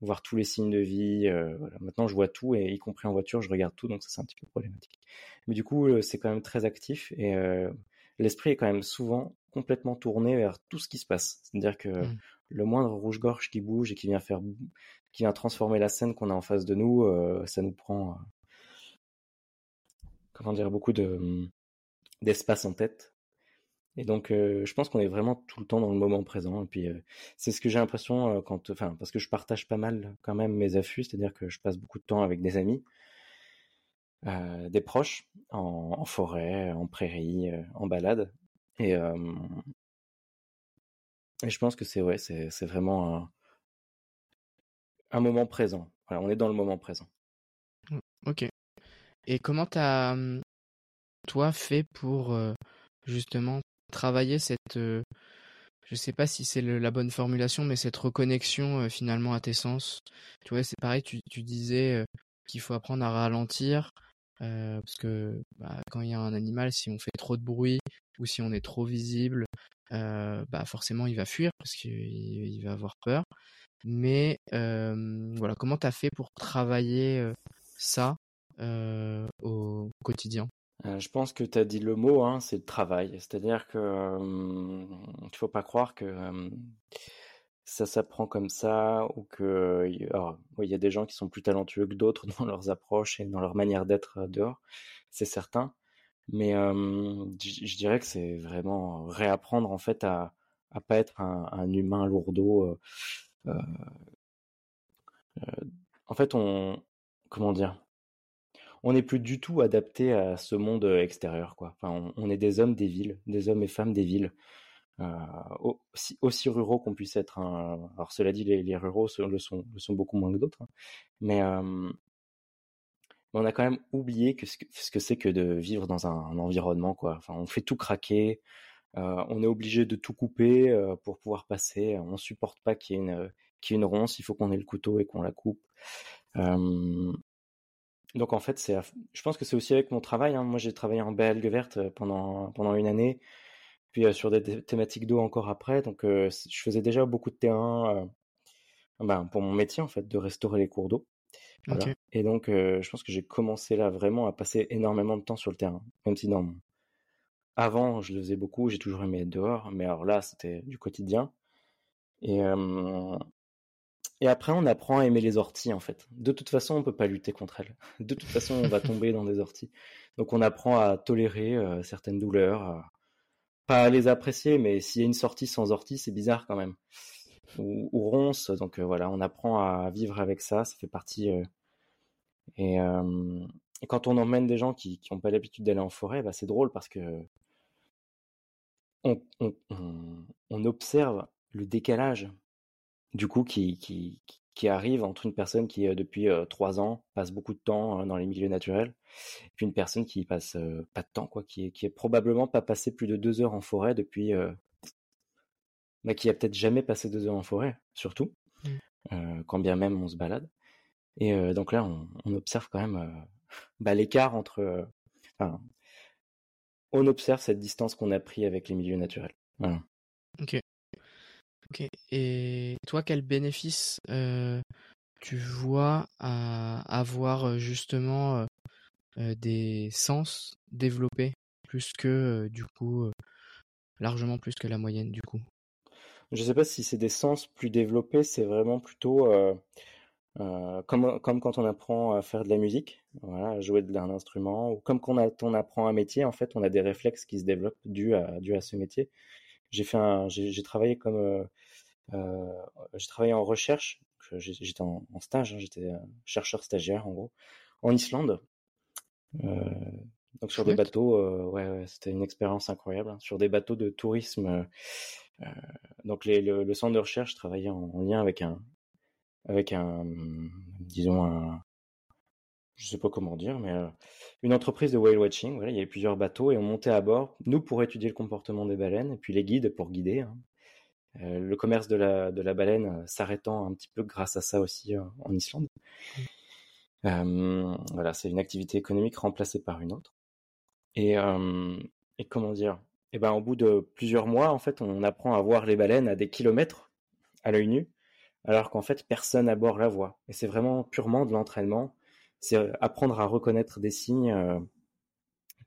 voir tous les signes de vie. Euh, voilà. Maintenant, je vois tout, et y compris en voiture, je regarde tout, donc ça c'est un petit peu problématique. Mais du coup, euh, c'est quand même très actif, et l'esprit est quand même souvent complètement tourné vers tout ce qui se passe. C'est-à-dire que mmh. le moindre rouge-gorge qui bouge et qui vient faire, qui vient transformer la scène qu'on a en face de nous, ça nous prend, comment dire, beaucoup de d'espace en tête. Et donc, je pense qu'on est vraiment tout le temps dans le moment présent. Et puis, c'est ce que j'ai l'impression quand, enfin, parce que je partage pas mal quand même mes affûts, c'est-à-dire que je passe beaucoup de temps avec des amis, des proches, en, forêt, en prairie, en balade. Et, je pense que c'est ouais, c'est vraiment un, moment présent. On est dans le moment présent. Mmh, ok. Et comment t'as mmh, toi fait pour justement travailler cette, euh, je sais pas si c'est la bonne formulation, mais cette reconnexion euh, finalement à tes sens. Tu vois, c'est pareil, tu, disais euh, qu'il faut apprendre à ralentir, parce que bah, quand il y a un animal, si on fait trop de bruit ou si on est trop visible, bah forcément il va fuir parce qu'il va avoir peur. Mais voilà, comment tu as fait pour travailler ça au quotidien? Euh, je pense que tu as dit le mot, hein, c'est le travail. C'est-à-dire que ne faut pas croire que ça s'apprend comme ça ou que il y a des gens qui sont plus talentueux que d'autres dans leurs approches et dans leur manière d'être dehors, c'est certain. Mais je dirais que c'est vraiment réapprendre en fait à à pas être un, un humain lourdeau. en fait, on comment dire on n'est plus du tout adapté à ce monde euh, extérieur, quoi. Enfin, on, est des hommes des villes, des hommes et femmes des villes, euh, aussi, ruraux qu'on puisse être. Alors, cela dit, les, ruraux le sont, beaucoup moins que d'autres, hein. mais on a quand même oublié ce que c'est que de vivre dans un, environnement, quoi. Enfin, on fait tout craquer. Euh, on est obligé de tout couper pour pouvoir passer. On supporte pas qu'il y ait une ronce. Il faut qu'on ait le couteau et qu'on la coupe. Donc en fait, c'est, je pense que c'est aussi avec mon travail. Hein. Moi, j'ai travaillé en algue verte euh, pendant pendant une année, puis euh, sur des thématiques d'eau encore après. Donc euh, je faisais déjà beaucoup de terrain, ben, pour mon métier en fait, de restaurer les cours d'eau. Et donc je pense que j'ai commencé là vraiment à passer énormément de temps sur le terrain, même si non. Avant, je le faisais beaucoup, j'ai toujours aimé être dehors, mais alors là, c'était du quotidien. Et, et après, on apprend à aimer les orties, en fait. De toute façon, on peut pas lutter contre elles. De toute façon, on va tomber dans des orties. Donc, on apprend à tolérer euh, certaines douleurs, pas à les apprécier, mais s'il y a une sortie sans ortie, c'est bizarre quand même. Ou, ronce, donc euh, voilà, on apprend à vivre avec ça, ça fait partie. Euh, et, quand on emmène des gens qui n'ont pas l'habitude d'aller en forêt, bah, c'est drôle parce que on, on observe le décalage du coup, qui, qui, qui arrive entre une personne qui, euh, depuis euh, trois ans, passe beaucoup de temps hein, dans les milieux naturels, et puis une personne qui passe pas de temps, quoi, qui est, qui est probablement pas passé plus de deux heures en forêt depuis, bah, qui a peut-être jamais passé deux heures en forêt, surtout, mmh. quand bien même on se balade. Et donc là, on, observe quand même bah, l'écart entre. Enfin, on observe cette distance qu'on a pris avec les milieux naturels. Voilà. Ok. Et toi, quel bénéfice tu vois à avoir justement des sens développés plus que du coup largement plus que la moyenne du coup? Je sais pas si c'est des sens plus développés, c'est vraiment plutôt euh, comme, comme quand on apprend à faire de la musique, voilà, à jouer d'un instrument, ou comme quand on, apprend un métier, en fait, on a des réflexes qui se développent dû à, à ce métier. J'ai j'ai travaillé comme, euh, euh, j'ai travaillé en recherche. J'étais en, en, stage, hein, j'étais chercheur stagiaire en gros, en Islande. Euh, donc sur des bateaux, euh, ouais, ouais c'était une expérience incroyable. Hein, sur des bateaux de tourisme. donc les, le, le, centre de recherche travaillait en, en lien avec un, avec un, disons un, je sais pas comment dire, mais euh, une entreprise de whale watching. Voilà, il y avait plusieurs bateaux et on montait à bord, nous pour étudier le comportement des baleines, et puis les guides pour guider. Hein. Euh, le commerce de la, de la baleine euh, s'arrêtant un petit peu grâce à ça aussi en Islande. Euh, voilà, c'est une activité économique remplacée par une autre. Et, et comment dire? Eh ben, au bout de plusieurs mois, en fait, on apprend à voir les baleines à des kilomètres à l'œil nu alors qu'en fait personne à bord la voit. Et c'est vraiment purement de l'entraînement. C'est euh, apprendre à reconnaître des signes euh,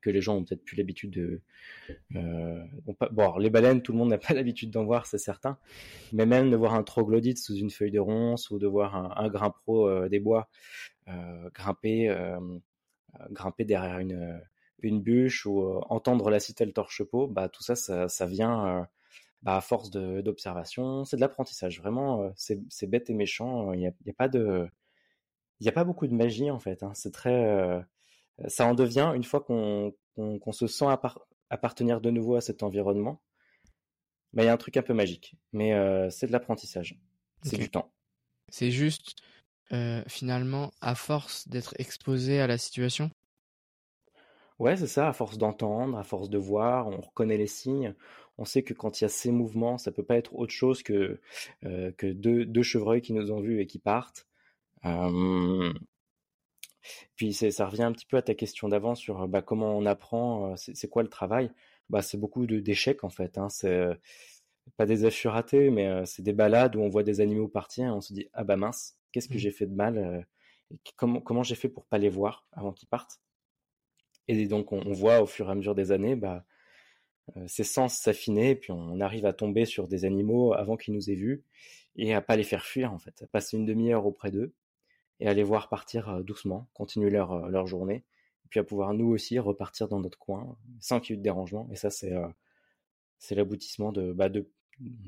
que les gens ont peut-être plus l'habitude de. Euh, bon, les baleines, tout le monde n'a pas l'habitude d'en voir, c'est certain. Mais même de voir un troglodyte sous une feuille de ronce ou de voir un, un grimpero des bois grimper, grimper derrière une, une bûche ou entendre la citelle torche-peau, bah tout ça, ça, vient bah, à force d'observation, c'est de l'apprentissage. Vraiment, euh, c'est bête et méchant. Il n'y a, y a, pas de, il a pas beaucoup de magie en fait. Hein. C'est très, euh, ça en devient une fois qu'on se sent appartenir de nouveau à cet environnement. Il y a un truc un peu magique. Mais euh, c'est de l'apprentissage. C'est du temps. C'est juste finalement à force d'être exposé à la situation? Ouais, c'est ça. À force d'entendre, à force de voir, on reconnaît les signes on sait que quand il y a ces mouvements, ça peut pas être autre chose que euh, que deux, deux chevreuils qui nous ont vus et qui partent. Euh, puis ça revient un petit peu à ta question d'avant sur bah, comment on apprend, c'est quoi le travail? Bah, c'est beaucoup d'échecs en fait. Hein. C'est pas des affûts ratés, mais c'est des balades où on voit des animaux partir et on se dit ah bah mince, qu'est-ce que mmh. j'ai fait de mal Comment comment j'ai fait pour pas les voir avant qu'ils partent? Et donc on, on, voit au fur et à mesure des années, bah ses sens s'affiner, et puis on arrive à tomber sur des animaux avant qu'ils nous aient vus, et à pas les faire fuir en fait, à passer une demi-heure auprès d'eux, et à les voir partir doucement, continuer leur, leur journée, et puis à pouvoir nous aussi repartir dans notre coin, sans qu'il y ait de dérangement, et ça c'est c'est l'aboutissement de, bah de,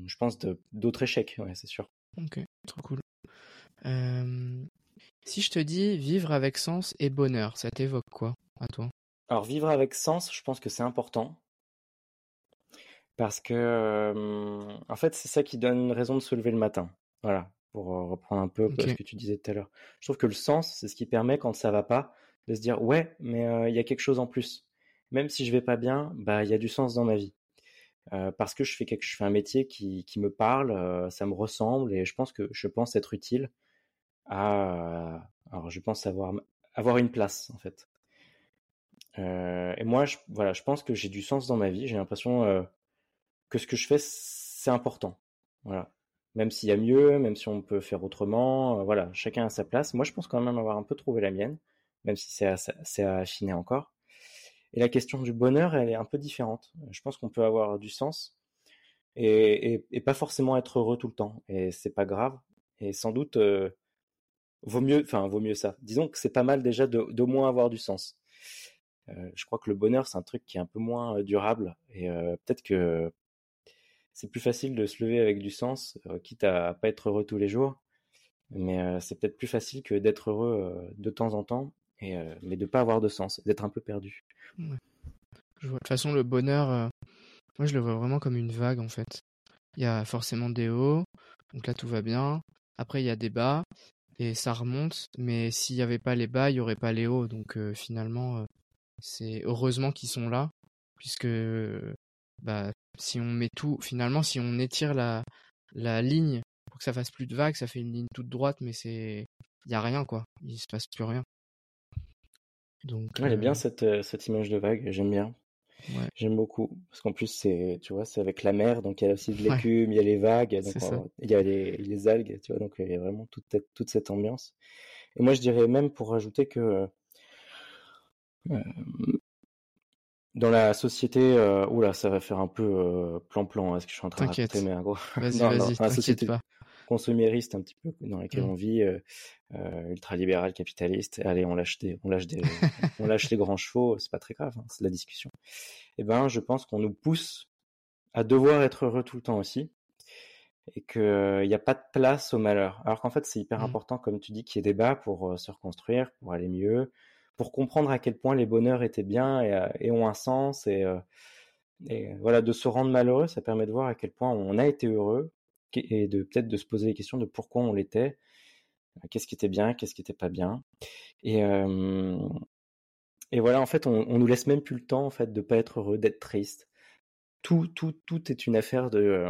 je pense, d'autres échecs, ouais, c'est sûr. Ok, trop cool. si je te dis vivre avec sens et bonheur, ça t'évoque quoi à toi? Alors vivre avec sens, je pense que c'est important. Parce que, en fait, c'est ça qui donne raison de se lever le matin. Voilà, pour reprendre un peu ce que tu disais tout à l'heure. Je trouve que le sens, c'est ce qui permet, quand ça va pas, de se dire ouais, mais il y a quelque chose en plus. Même si je vais pas bien, bah il y a du sens dans ma vie. Euh, parce que je fais quelque, je fais un métier qui, qui me parle, ça me ressemble et je pense que je pense être utile à, alors je pense avoir avoir une place en fait. Euh, et moi, je, voilà, je pense que j'ai du sens dans ma vie. J'ai l'impression que ce que je fais, c'est important. Voilà. Même s'il y a mieux, même si on peut faire autrement, euh, voilà, chacun a sa place. Moi, je pense quand même avoir un peu trouvé la mienne, même si c'est à, encore. Et la question du bonheur, elle est un peu différente. Je pense qu'on peut avoir du sens et, pas forcément être heureux tout le temps. Et c'est pas grave. Et sans doute, euh, vaut mieux, enfin, vaut mieux ça. Disons que c'est pas mal déjà de, moins avoir du sens. Euh, je crois que le bonheur, c'est un truc qui est un peu moins durable. Et peut-être que c'est plus facile de se lever avec du sens, euh, quitte à pas être heureux tous les jours. Mais euh, c'est peut-être plus facile que d'être heureux euh, de temps en temps, et, mais de pas avoir de sens, d'être un peu perdu. Je de toute façon, le bonheur, moi je le vois vraiment comme une vague en fait. Il y a forcément des hauts, donc là tout va bien. Après il y a des bas, et ça remonte, mais s'il n'y avait pas les bas, il n'y aurait pas les hauts. Donc finalement, c'est heureusement qu'ils sont là, puisque bah, si on met tout, finalement, si on étire la, la ligne pour que ça fasse plus de vagues, ça fait une ligne toute droite, mais c'est, il y a rien quoi, il se passe plus rien. Donc, elle bien euh, cette, euh, cette image de vague, j'aime bien. ouais, J'aime beaucoup. Parce qu'en plus, c'est, tu vois, c'est avec la mer, donc il y a aussi de ouais, l'écume, il y a les vagues, donc on- il y a les, les algues, tu vois, donc il y a vraiment toute, cette- toute cette ambiance. Et moi, je dirais même pour rajouter que euh, dans la société, euh, oula, ça va faire un peu euh, plan-plan, hein, ce que je suis en train de raconter, mais en gros, Vas-y, non, vas-y, dans la société pas. consumériste un petit peu dans laquelle Mm. on vit, euh, euh, ultralibérale, capitaliste, allez, on lâche des, on lâche des, on lâche les grands chevaux, c'est pas très grave, hein, c'est de la discussion. Eh ben, je pense qu'on nous pousse à devoir être heureux tout le temps aussi, et qu'il n'y a pas de place au malheur. Alors qu'en fait, c'est hyper Mm. important, comme tu dis, qu'il y ait des bas pour euh, se reconstruire, pour aller mieux, pour comprendre à quel point les bonheurs étaient bien et, euh, ont un sens. Et, euh, et voilà, de se rendre malheureux, ça permet de voir à quel point on a été heureux et de peut-être de se poser les questions de pourquoi on l'était, euh, qu'est-ce qui était bien, qu'est-ce qui était pas bien. Et, voilà, en fait, on, on nous laisse même plus le temps en fait de pas être heureux, d'être triste. Tout, tout, tout est une affaire de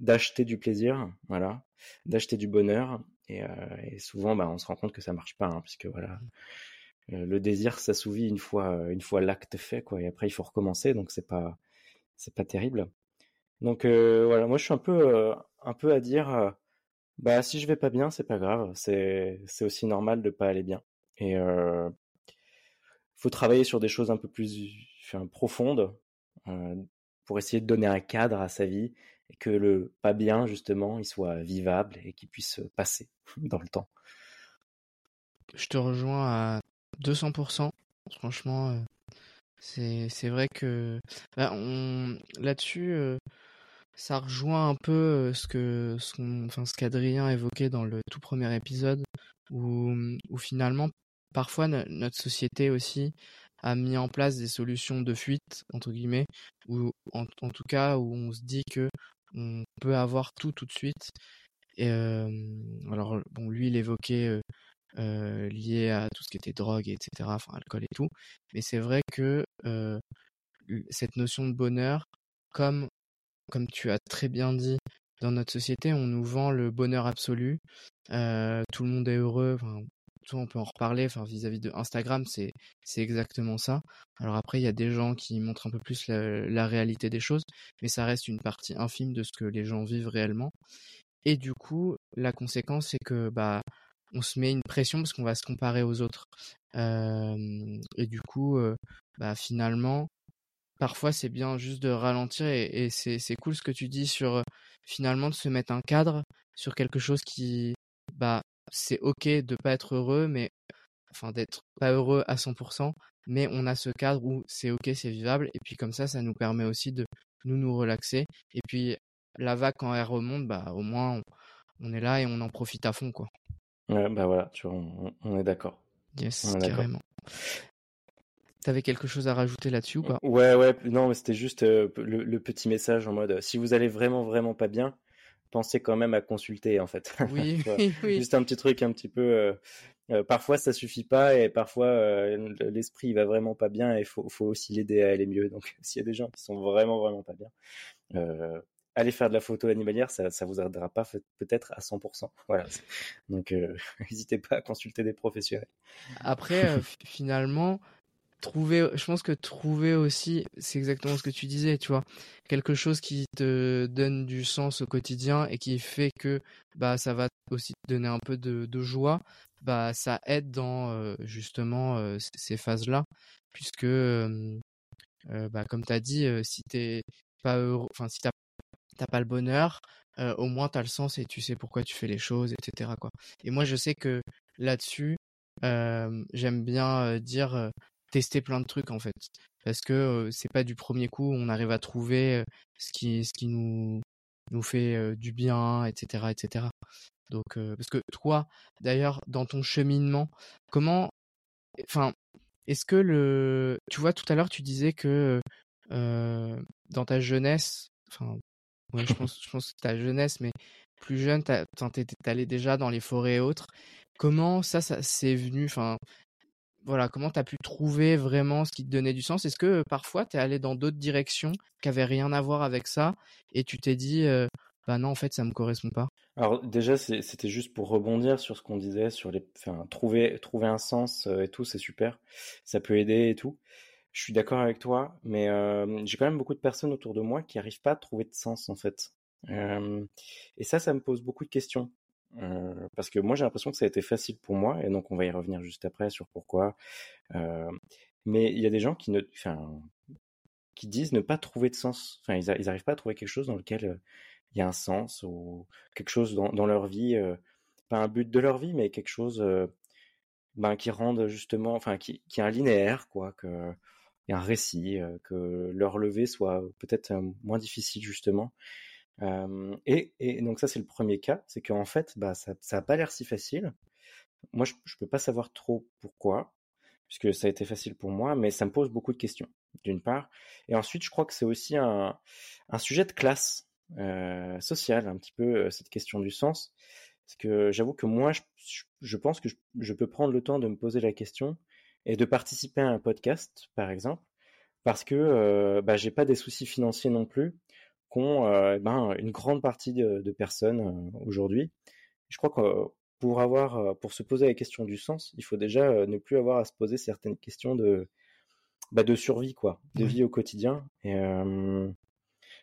d'acheter du plaisir, voilà, d'acheter du bonheur. Et, souvent, bah, on se rend compte que ça marche pas, hein, puisque voilà, euh, le désir s'assouvit une fois, une fois l'acte fait, quoi. Et après, il faut recommencer, donc c'est pas, c'est pas terrible. Donc euh, voilà, moi je suis un peu, euh, un peu à dire, euh, bah si je vais pas bien, c'est pas grave, c'est, c'est aussi normal de pas aller bien. Et euh, faut travailler sur des choses un peu plus profondes euh, pour essayer de donner un cadre à sa vie et que le pas bien justement, il soit vivable et qu'il puisse passer dans le temps. Je te rejoins à 200%. Franchement, euh, c'est vrai que bah, on là-dessus, euh, ça rejoint un peu euh, ce que ce qu'on, enfin qu'Adrien évoquait dans le tout premier épisode, où finalement parfois no- notre société aussi a mis en place des solutions de fuite entre guillemets, ou en, tout cas où on se dit que on peut avoir tout tout de suite. Et alors bon, lui il évoquait euh, euh, lié à tout ce qui était drogue, etc., enfin alcool et tout. Mais c'est vrai que euh, cette notion de bonheur, comme, comme tu as très bien dit, dans notre société, on nous vend le bonheur absolu. Euh, tout le monde est heureux. Toi, on peut en reparler. Enfin, vis-à-vis de Instagram, c'est c'est exactement ça. Alors après, il y a des gens qui montrent un peu plus la, la réalité des choses, mais ça reste une partie infime de ce que les gens vivent réellement. Et du coup, la conséquence, c'est que bah on se met une pression parce qu'on va se comparer aux autres. Et du coup, bah finalement, parfois c'est bien juste de ralentir et, c'est cool ce que tu dis sur finalement de se mettre un cadre sur quelque chose qui bah c'est ok de pas être heureux, mais enfin d'être pas heureux à 100%, mais on a ce cadre où c'est ok, c'est vivable et puis comme ça, ça nous permet aussi de nous nous relaxer et puis la vague quand elle remonte, bah au moins on, est là et on en profite à fond. Ouais, bah voilà, tu vois, on, on est d'accord. Yes, On est carrément. T'avais quelque chose à rajouter là-dessus ou pas? Ouais, ouais, non, mais c'était juste euh, le, le petit message en mode, euh, si vous allez vraiment, vraiment pas bien, pensez quand même à consulter, en fait. Oui, oui, oui. Juste un petit truc un petit peu. euh, euh, parfois, ça suffit pas et parfois, euh, l'esprit il va vraiment pas bien et il faut, faut aussi l'aider à aller mieux. Donc, s'il y a des gens qui sont vraiment, vraiment pas bien, euh, allez faire de la photo animalière, ça, ça vous aidera pas peut-être à 100%. Voilà. Donc, euh, n'hésitez pas à consulter des professionnels. Après, euh, finalement, trouver, je pense que trouver aussi, c'est exactement ce que tu disais, tu vois, quelque chose qui te donne du sens au quotidien et qui fait que bah ça va aussi te donner un peu de, joie, bah ça aide dans euh, justement ces phases-là, puisque bah comme t'as dit, euh, si t'es pas heureux, enfin si t'as t'as pas le bonheur, au moins t'as le sens et tu sais pourquoi tu fais les choses, etc. quoi. Et moi je sais que là-dessus, j'aime bien dire tester plein de trucs en fait, parce que c'est pas du premier coup on arrive à trouver ce qui ce qui nous nous fait du bien, etc., etc. Donc parce que toi, d'ailleurs, dans ton cheminement, comment, enfin, est-ce que le, tu vois, tout à l'heure tu disais que dans ta jeunesse, enfin, je pense, que ta jeunesse, mais plus jeune, t'as- t'étais allé déjà dans les forêts et autres. Comment ça, ça s'est venu, enfin, voilà, comment t'as pu trouver vraiment ce qui te donnait du sens? Est-ce que parfois t'es allé dans d'autres directions qui avaient rien à voir avec ça et tu t'es dit, euh, bah non, en fait, ça me correspond pas. Alors déjà, c'était juste pour rebondir sur ce qu'on disait sur les, enfin, trouver trouver un sens et tout, c'est super, ça peut aider et tout. Je suis d'accord avec toi, mais j'ai quand même beaucoup de personnes autour de moi qui n'arrivent pas à trouver de sens en fait. et ça, ça me pose beaucoup de questions. parce que moi j'ai l'impression que ça a été facile pour moi et donc on va y revenir juste après sur pourquoi. mais il y a des gens qui ne, qui disent ne pas trouver de sens. Enfin, ils, n'arrivent pas à trouver quelque chose dans lequel il y a un sens ou quelque chose dans, leur vie, pas un but de leur vie, mais quelque chose ben, qui rende justement, enfin, qui, qui est un linéaire, quoi, que un récit, que leur lever soit peut-être moins difficile justement. et, et, donc ça c'est le premier cas, c'est qu'en fait bah, ça n'a pas l'air si facile. Moi je, ne peux pas savoir trop pourquoi, puisque ça a été facile pour moi, mais ça me pose beaucoup de questions d'une part. Et ensuite je crois que c'est aussi un, un, sujet de classe euh, sociale, un petit peu cette question du sens. Parce que j'avoue que moi je, je pense que je, peux prendre le temps de me poser la question et de participer à un podcast, par exemple, parce que euh, bah, j'ai pas des soucis financiers non plus qu'ont euh, ben, une grande partie de, personnes euh, aujourd'hui. Je crois que pour avoir, pour se poser la question du sens, il faut déjà ne plus avoir à se poser certaines questions de, bah, de survie, quoi, de vie au quotidien. Et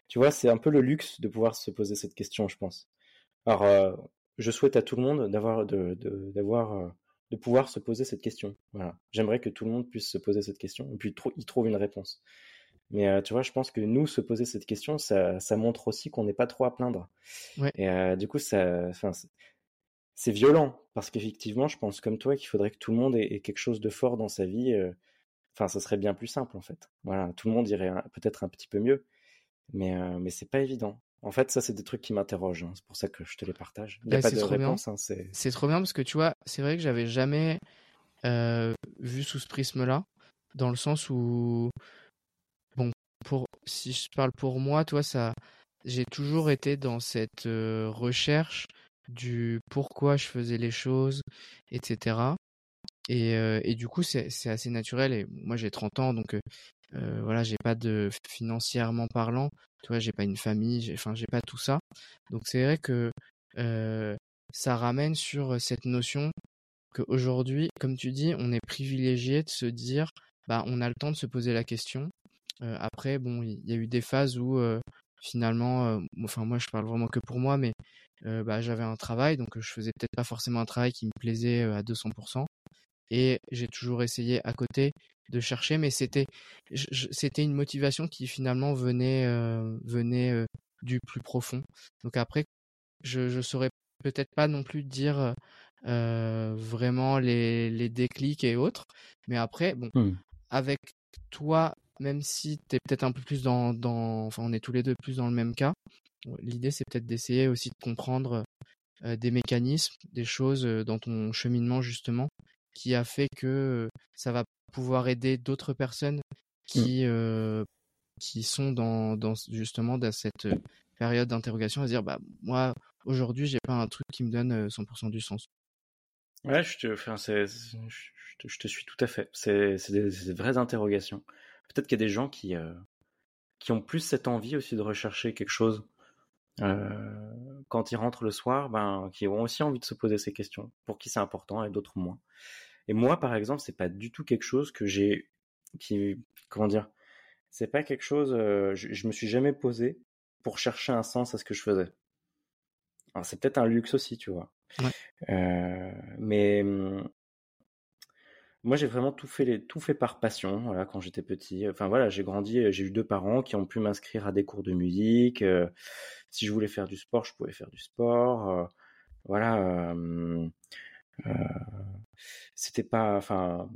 tu vois, c'est un peu le luxe de pouvoir se poser cette question, je pense. Alors, je souhaite à tout le monde d'avoir, de, d'avoir de pouvoir se poser cette question. Voilà. J'aimerais que tout le monde puisse se poser cette question et puis y trouve une réponse. Mais euh, tu vois, je pense que nous, se poser cette question, ça, ça montre aussi qu'on n'est pas trop à plaindre. Et euh, du coup, ça, c'est violent parce qu'effectivement, je pense comme toi qu'il faudrait que tout le monde ait, quelque chose de fort dans sa vie. Euh, enfin, ça serait bien plus simple en fait. Voilà, tout le monde irait peut-être un petit peu mieux, mais mais c'est pas évident. En fait, ça, c'est des trucs qui m'interrogent. Hein. C'est pour ça que je te les partage. Il n'y a bah, pas de réponse. Hein, c'est trop bien parce que tu vois, c'est vrai que j'avais jamais euh, vu sous ce prisme-là, dans le sens où, bon, pour si je parle pour moi, toi, ça, j'ai toujours été dans cette euh, recherche du pourquoi je faisais les choses, etc. Et, euh, et du coup, c'est assez naturel. Et moi, j'ai 30 ans, donc euh, voilà, j'ai pas de financièrement parlant, tu vois, j'ai pas une famille, enfin, j'ai pas tout ça. Donc c'est vrai que euh, ça ramène sur cette notion qu'aujourd'hui, comme tu dis, on est privilégié de se dire, bah, on a le temps de se poser la question. Euh, après, bon, il y, a eu des phases où finalement, enfin moi je parle vraiment que pour moi, mais bah, j'avais un travail, donc je faisais peut-être pas forcément un travail qui me plaisait à 200%. Et j'ai toujours essayé à côté de chercher, mais c'était c'était une motivation qui finalement venait euh, venait euh, du plus profond. Donc après, je je saurais peut-être pas non plus dire euh, vraiment les les déclics et autres, mais après bon mmh. avec toi, même si tu es peut-être un peu plus dans dans enfin on est tous les deux plus dans le même cas. L'idée c'est peut-être d'essayer aussi de comprendre des mécanismes, des choses dans ton cheminement justement qui a fait que ça va pouvoir aider d'autres personnes mmh. qui qui sont dans, dans justement dans cette période d'interrogation à dire bah moi aujourd'hui j'ai pas un truc qui me donne 100% du sens. Ouais, je te, enfin, c'est, je, te, suis tout à fait. C'est, des, vraies interrogations. Peut-être qu'il y a des gens qui, qui ont plus cette envie aussi de rechercher quelque chose quand ils rentrent le soir, ben, qui ont aussi envie de se poser ces questions, pour qui c'est important et d'autres moins. Et moi, par exemple, c'est pas du tout quelque chose que j'ai, qui, comment dire, c'est pas quelque chose, euh, je, je, me suis jamais posé pour chercher un sens à ce que je faisais. Alors c'est peut-être un luxe aussi, tu vois. Ouais. Euh, mais hum, moi, j'ai vraiment tout fait, les, tout fait par passion. Voilà, quand j'étais petit. Enfin voilà, j'ai grandi, j'ai eu deux parents qui ont pu m'inscrire à des cours de musique. Euh, si je voulais faire du sport, je pouvais faire du sport. Euh, voilà. Euh, c'était pas, enfin,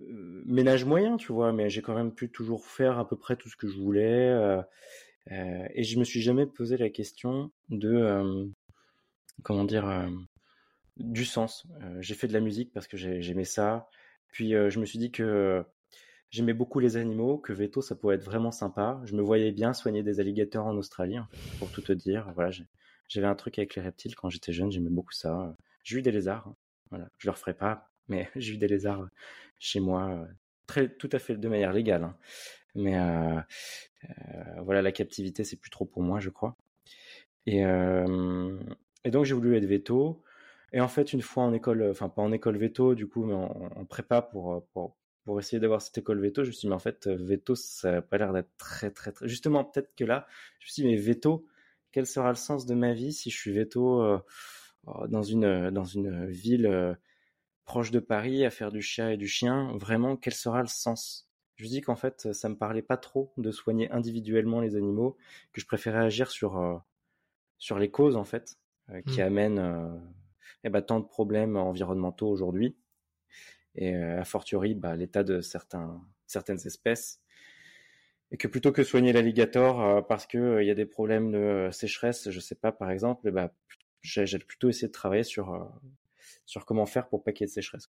ménage moyen, tu vois, mais j'ai quand même pu toujours faire à peu près tout ce que je voulais. Euh, euh, et je me suis jamais posé la question de, comment dire, du sens. j'ai fait de la musique parce que j'aimais ça. Puis je me suis dit que j'aimais beaucoup les animaux, que veto ça pouvait être vraiment sympa. Je me voyais bien soigner des alligators en Australie, pour tout te dire. Voilà, j'avais un truc avec les reptiles quand j'étais jeune, j'aimais beaucoup ça. J'ai eu des lézards, hein. Voilà, je le referai pas, mais j'ai eu des lézards chez moi, très, tout à fait de manière légale. Hein. Mais euh, euh, voilà, la captivité, c'est plus trop pour moi, je crois. Et, donc j'ai voulu être veto. Et en fait, une fois en école, enfin pas en école veto, du coup, mais en, prépa pour, pour, pour essayer d'avoir cette école veto, je me suis dit, mais en fait, veto, ça n'a pas l'air d'être très, très, très. Justement, peut-être que là, je me suis dit, mais veto, quel sera le sens de ma vie si je suis veto dans, une, dans une ville proche de Paris à faire du chat et du chien, vraiment, quel sera le sens? Je dis qu'en fait, ça me parlait pas trop de soigner individuellement les animaux, que je préférais agir sur, euh, sur les causes, en fait, euh, qui mmh. amènent euh, eh ben, tant de problèmes environnementaux aujourd'hui, et a fortiori bah, l'état de certains, certaines espèces. Et que plutôt que soigner l'alligator parce qu'il il y a des problèmes de sécheresse, je sais pas, par exemple, bah, j'ai plutôt essayé de travailler sur sur comment faire pour pas qu'il y ait de sécheresse,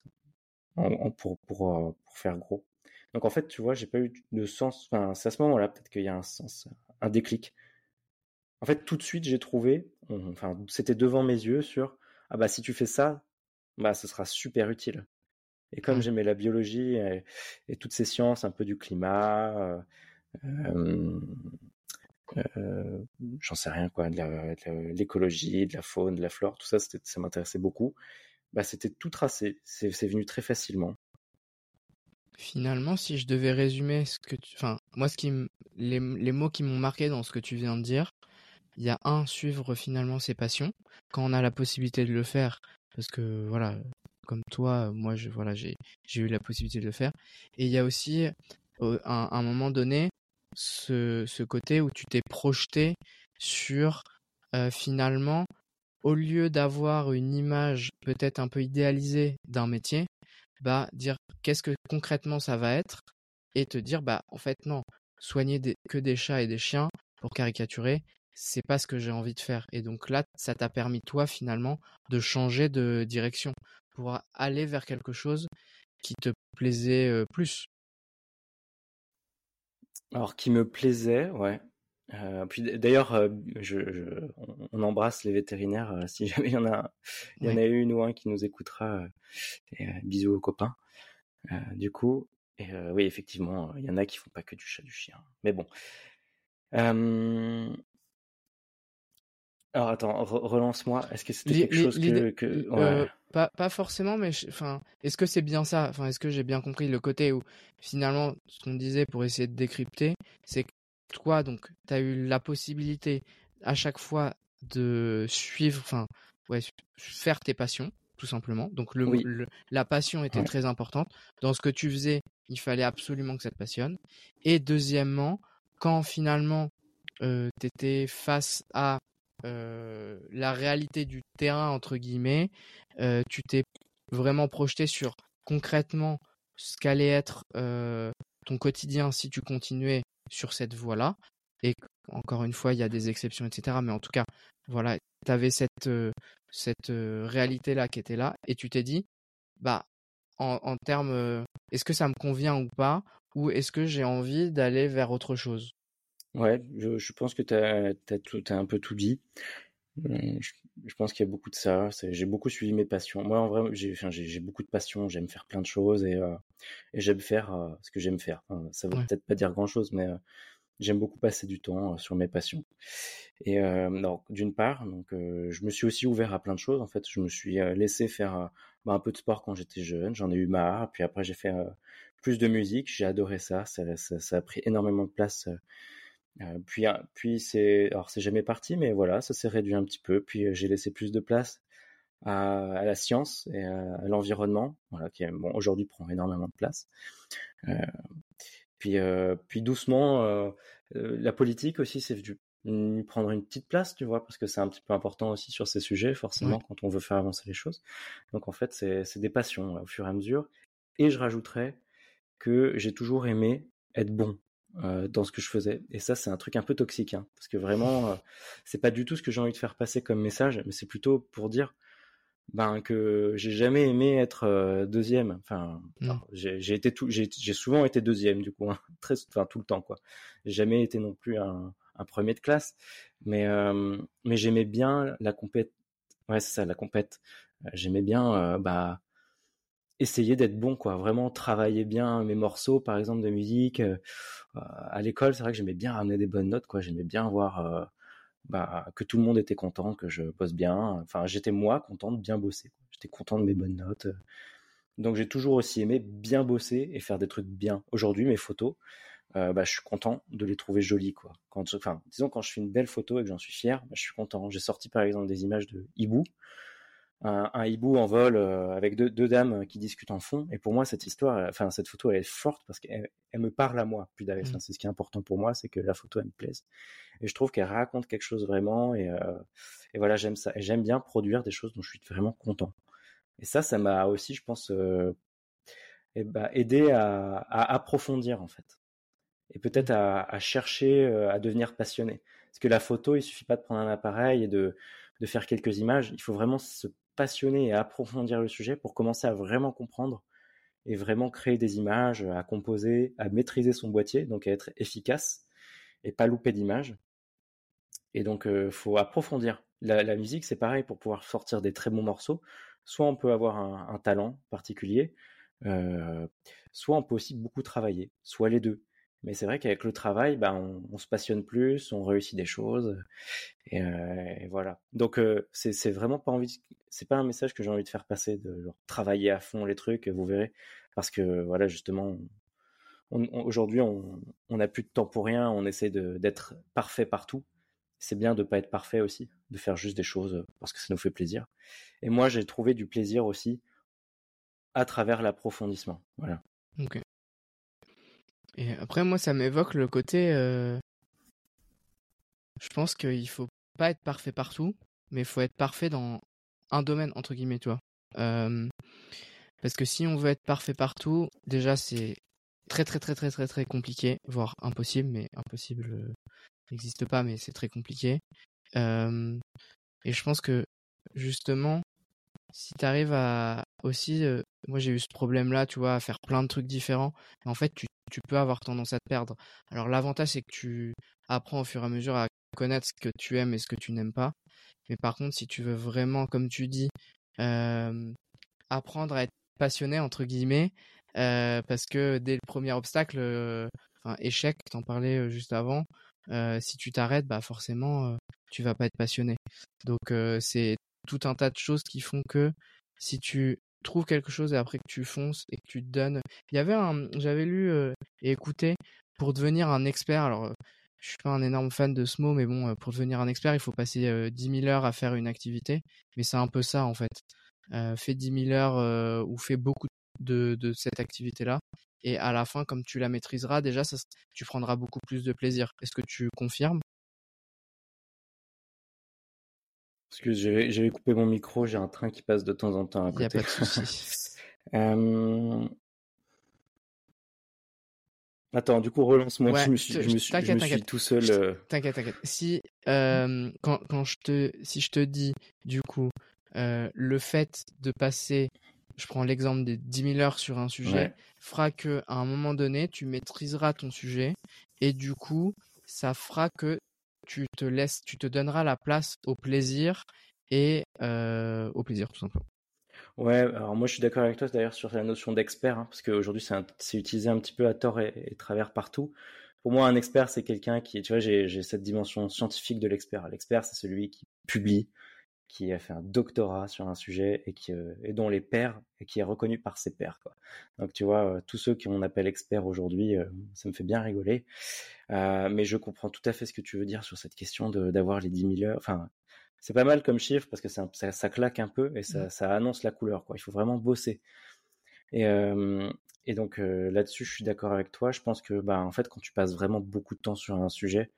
pour, pour, euh, pour, faire gros. Donc en fait, tu vois, j'ai pas eu de sens. Enfin, c'est à ce moment-là peut-être qu'il y a un sens, un déclic. En fait, tout de suite, j'ai trouvé, enfin, c'était devant mes yeux sur ah bah si tu fais ça, bah ce sera super utile. Et comme mmh. j'aimais la biologie et, toutes ces sciences, un peu du climat, euh, euh, j'en sais rien quoi, de l'écologie, de, la faune, de la flore, tout ça, ça m'intéressait beaucoup bah, c'était tout tracé. C'est venu très facilement. Finalement, si je devais résumer ce que tu... Enfin, moi, ce qui les, les mots qui m'ont marqué dans ce que tu viens de dire, il y a un, suivre finalement ses passions, quand on a la possibilité de le faire, parce que voilà, comme toi, moi, je, voilà, j'ai eu la possibilité de le faire. Et il y a aussi, à un moment donné, ce, côté où tu t'es projeté sur finalement au lieu d'avoir une image peut-être un peu idéalisée d'un métier, bah dire qu'est-ce que concrètement ça va être et te dire bah en fait non, soigner que des chats et des chiens pour caricaturer, c'est pas ce que j'ai envie de faire. Et donc là, ça t'a permis toi finalement de changer de direction pour aller vers quelque chose qui te plaisait plus. Alors qui me plaisait, ouais. Euh, puis d'ailleurs, euh, je, on embrasse les vétérinaires euh, si jamais il y en a, il y en a une ou un qui nous écoutera. bisous aux copains. du coup, et, oui, effectivement, il y en a qui font pas que du chat, du chien. Mais bon. Alors attends, relance-moi. Est-ce que c'était quelque chose que, que... pas, pas forcément, mais enfin, est-ce que c'est bien ça? Enfin, est-ce que j'ai bien compris le côté où finalement, ce qu'on disait pour essayer de décrypter, c'est que toi, donc, tu as eu la possibilité à chaque fois de suivre, enfin, ouais, faire tes passions, tout simplement. Donc, le, la passion était très importante. Dans ce que tu faisais, il fallait absolument que ça te passionne. Et deuxièmement, quand finalement euh, tu étais face à euh, la réalité du terrain, entre guillemets, euh, tu t'es vraiment projeté sur concrètement ce qu'allait être ton quotidien si tu continuais sur cette voie-là. Et encore une fois, il y a des exceptions, etc. Mais en tout cas, voilà, tu avais cette, euh, cette euh, réalité-là qui était là. Et tu t'es dit, bah, en, termes, euh, est-ce que ça me convient ou pas? Ou est-ce que j'ai envie d'aller vers autre chose? Ouais, je, je, pense que tu as, as, un peu tout dit. Je, pense qu'il y a beaucoup de ça. J'ai beaucoup suivi mes passions. Moi, en vrai, j'ai enfin, beaucoup de passions. J'aime faire plein de choses et, et j'aime faire ce que j'aime faire. ça veut peut-être pas dire grand-chose, mais j'aime beaucoup passer du temps sur mes passions. Et euh, d'une part, donc je me suis aussi ouvert à plein de choses. En fait, je me suis laissé faire bah, un peu de sport quand j'étais jeune. J'en ai eu marre. Puis après, j'ai fait plus de musique. J'ai adoré ça. Ça, ça. a pris énormément de place. Puis, puis c'est, alors c'est jamais parti, mais voilà, ça s'est réduit un petit peu. Puis j'ai laissé plus de place à, à la science et à, l'environnement, voilà, qui bon, aujourd'hui prend énormément de place. Puis, euh, puis doucement, euh, euh, la politique aussi, c'est dû prendre une petite place, tu vois, parce que c'est un petit peu important aussi sur ces sujets, forcément, quand on veut faire avancer les choses. Donc en fait, c'est des passions au fur et à mesure. Et je rajouterais que j'ai toujours aimé être bon euh, dans ce que je faisais. Et ça, c'est un truc un peu toxique, hein, parce que vraiment, euh, c'est pas du tout ce que j'ai envie de faire passer comme message, mais c'est plutôt pour dire, ben que j'ai jamais aimé être euh, deuxième. Enfin, mmh. j'ai été tout, j'ai souvent été deuxième du coup, hein, très, enfin tout le temps quoi. J'ai jamais été non plus un, un premier de classe, mais mais j'aimais bien la compète. Ouais, c'est ça, la compète. J'aimais bien bah essayer d'être bon quoi, vraiment travailler bien mes morceaux par exemple de musique. à l'école, c'est vrai que j'aimais bien ramener des bonnes notes quoi. J'aimais bien avoir bah, que tout le monde était content, que je bosse bien. Enfin, j'étais moi content de bien bosser. J'étais content de mes bonnes notes. Donc j'ai toujours aussi aimé bien bosser et faire des trucs bien. Aujourd'hui, mes photos, euh, bah, je suis content de les trouver jolies. Quoi. Quand, enfin, disons, quand je fais une belle photo et que j'en suis fier, bah, je suis content. J'ai sorti par exemple des images de hibou, un, un hibou en vol euh, avec deux, deux, dames qui discutent en fond. Et pour moi, cette histoire, enfin, cette photo, elle est forte parce qu'elle elle me parle à moi. Plus mmh. c'est ce qui est important pour moi, c'est que la photo, elle me plaise. Et je trouve qu'elle raconte quelque chose vraiment. Et, euh, et voilà, j'aime ça. Et j'aime bien produire des choses dont je suis vraiment content. Et ça, ça m'a aussi, je pense, euh, eh ben, aidé à, à, approfondir en fait. Et peut-être à, à, chercher euh, à devenir passionné. Parce que la photo, il suffit pas de prendre un appareil et de, de faire quelques images. Il faut vraiment se passionner et approfondir le sujet pour commencer à vraiment comprendre et vraiment créer des images, à composer, à maîtriser son boîtier, donc à être efficace et pas louper d'images. Et donc, euh, faut approfondir. La, musique, c'est pareil pour pouvoir sortir des très bons morceaux soit on peut avoir un, talent particulier, euh, soit on peut aussi beaucoup travailler, soit les deux. Mais c'est vrai qu'avec le travail, ben, on, se passionne plus, on réussit des choses, et, euh, voilà. Donc euh, c'est vraiment pas envie, c'est pas un message que j'ai envie de faire passer de travailler à fond les trucs, vous verrez, parce que voilà justement, aujourd'hui on n'a plus de temps pour rien, on essaie d'être parfait partout. C'est bien de pas être parfait aussi, de faire juste des choses parce que ça nous fait plaisir. Et moi, j'ai trouvé du plaisir aussi à travers l'approfondissement. Voilà. Ok. Et après, moi, ça m'évoque le côté. Euh... Je pense qu'il faut pas être parfait partout, mais il faut être parfait dans un domaine, entre guillemets, toi. Euh... Parce que si on veut être parfait partout, déjà, c'est très, très, très, très, très, très compliqué, voire impossible, mais impossible euh, n'existe pas, mais c'est très compliqué. Euh... Et je pense que, justement, si tu arrives à aussi, moi j'ai eu ce problème-là, tu vois, à faire plein de trucs différents, en fait tu, peux avoir tendance à te perdre. Alors l'avantage c'est que tu apprends au fur et à mesure à connaître ce que tu aimes et ce que tu n'aimes pas. Mais par contre, si tu veux vraiment, comme tu dis, apprendre à être passionné entre guillemets, parce que dès le premier obstacle, enfin échec, t'en parlais juste avant, si tu t'arrêtes, bah forcément tu vas pas être passionné. Donc c'est tout un tas de choses qui font que si tu trouves quelque chose et après que tu fonces et que tu te donnes. Il y avait un, j'avais lu euh, et écouté pour devenir un expert. Alors, je suis pas un énorme fan de ce mot, mais bon, euh, pour devenir un expert, il faut passer euh, 10 000 heures à faire une activité. Mais c'est un peu ça en fait. Euh, fais 10 000 heures ou fais beaucoup de, de cette activité-là. Et à la fin, comme tu la maîtriseras, déjà, ça, tu prendras beaucoup plus de plaisir. Est-ce que tu confirmes? Excuse, j'avais coupé mon micro, j'ai un train qui passe de temps en temps à côté. Il n'y a pas de souci. euh... Attends, du coup, relance-moi. Ouais, je me suis, je me suis, je me suis tout seul. Euh... T'inquiète, t'inquiète. Si, euh, quand, quand je te, si je te dis, du coup, euh, le fait de passer, je prends l'exemple des 10 000 heures sur un sujet, ouais. fera que à un moment donné, tu maîtriseras ton sujet et du coup, ça fera que tu te laisses, tu te donneras la place au plaisir et au plaisir tout simplement. Ouais, alors moi je suis d'accord avec toi d'ailleurs sur la notion d'expert, hein, parce qu'aujourd'hui c'est utilisé un petit peu à tort et, et travers partout. Pour moi, un expert, c'est quelqu'un qui, tu vois, j'ai cette dimension scientifique de l'expert. L'expert, c'est celui qui publie, qui a fait un doctorat sur un sujet et qui euh, et dont les pairs et qui est reconnu par ses pairs. Quoi. Donc tu vois, euh, tous ceux qu'on appelle experts aujourd'hui, euh, ça me fait bien rigoler. Euh, mais je comprends tout à fait ce que tu veux dire sur cette question d'avoir les 10 000 heures. Enfin, c'est pas mal comme chiffre parce que ça, ça, ça claque un peu et ça, mmh. ça, annonce la couleur. Quoi. Il faut vraiment bosser. Et, euh, et donc euh, là-dessus, je suis d'accord avec toi. Je pense que, bah, en fait, quand tu passes vraiment beaucoup de temps sur un sujet,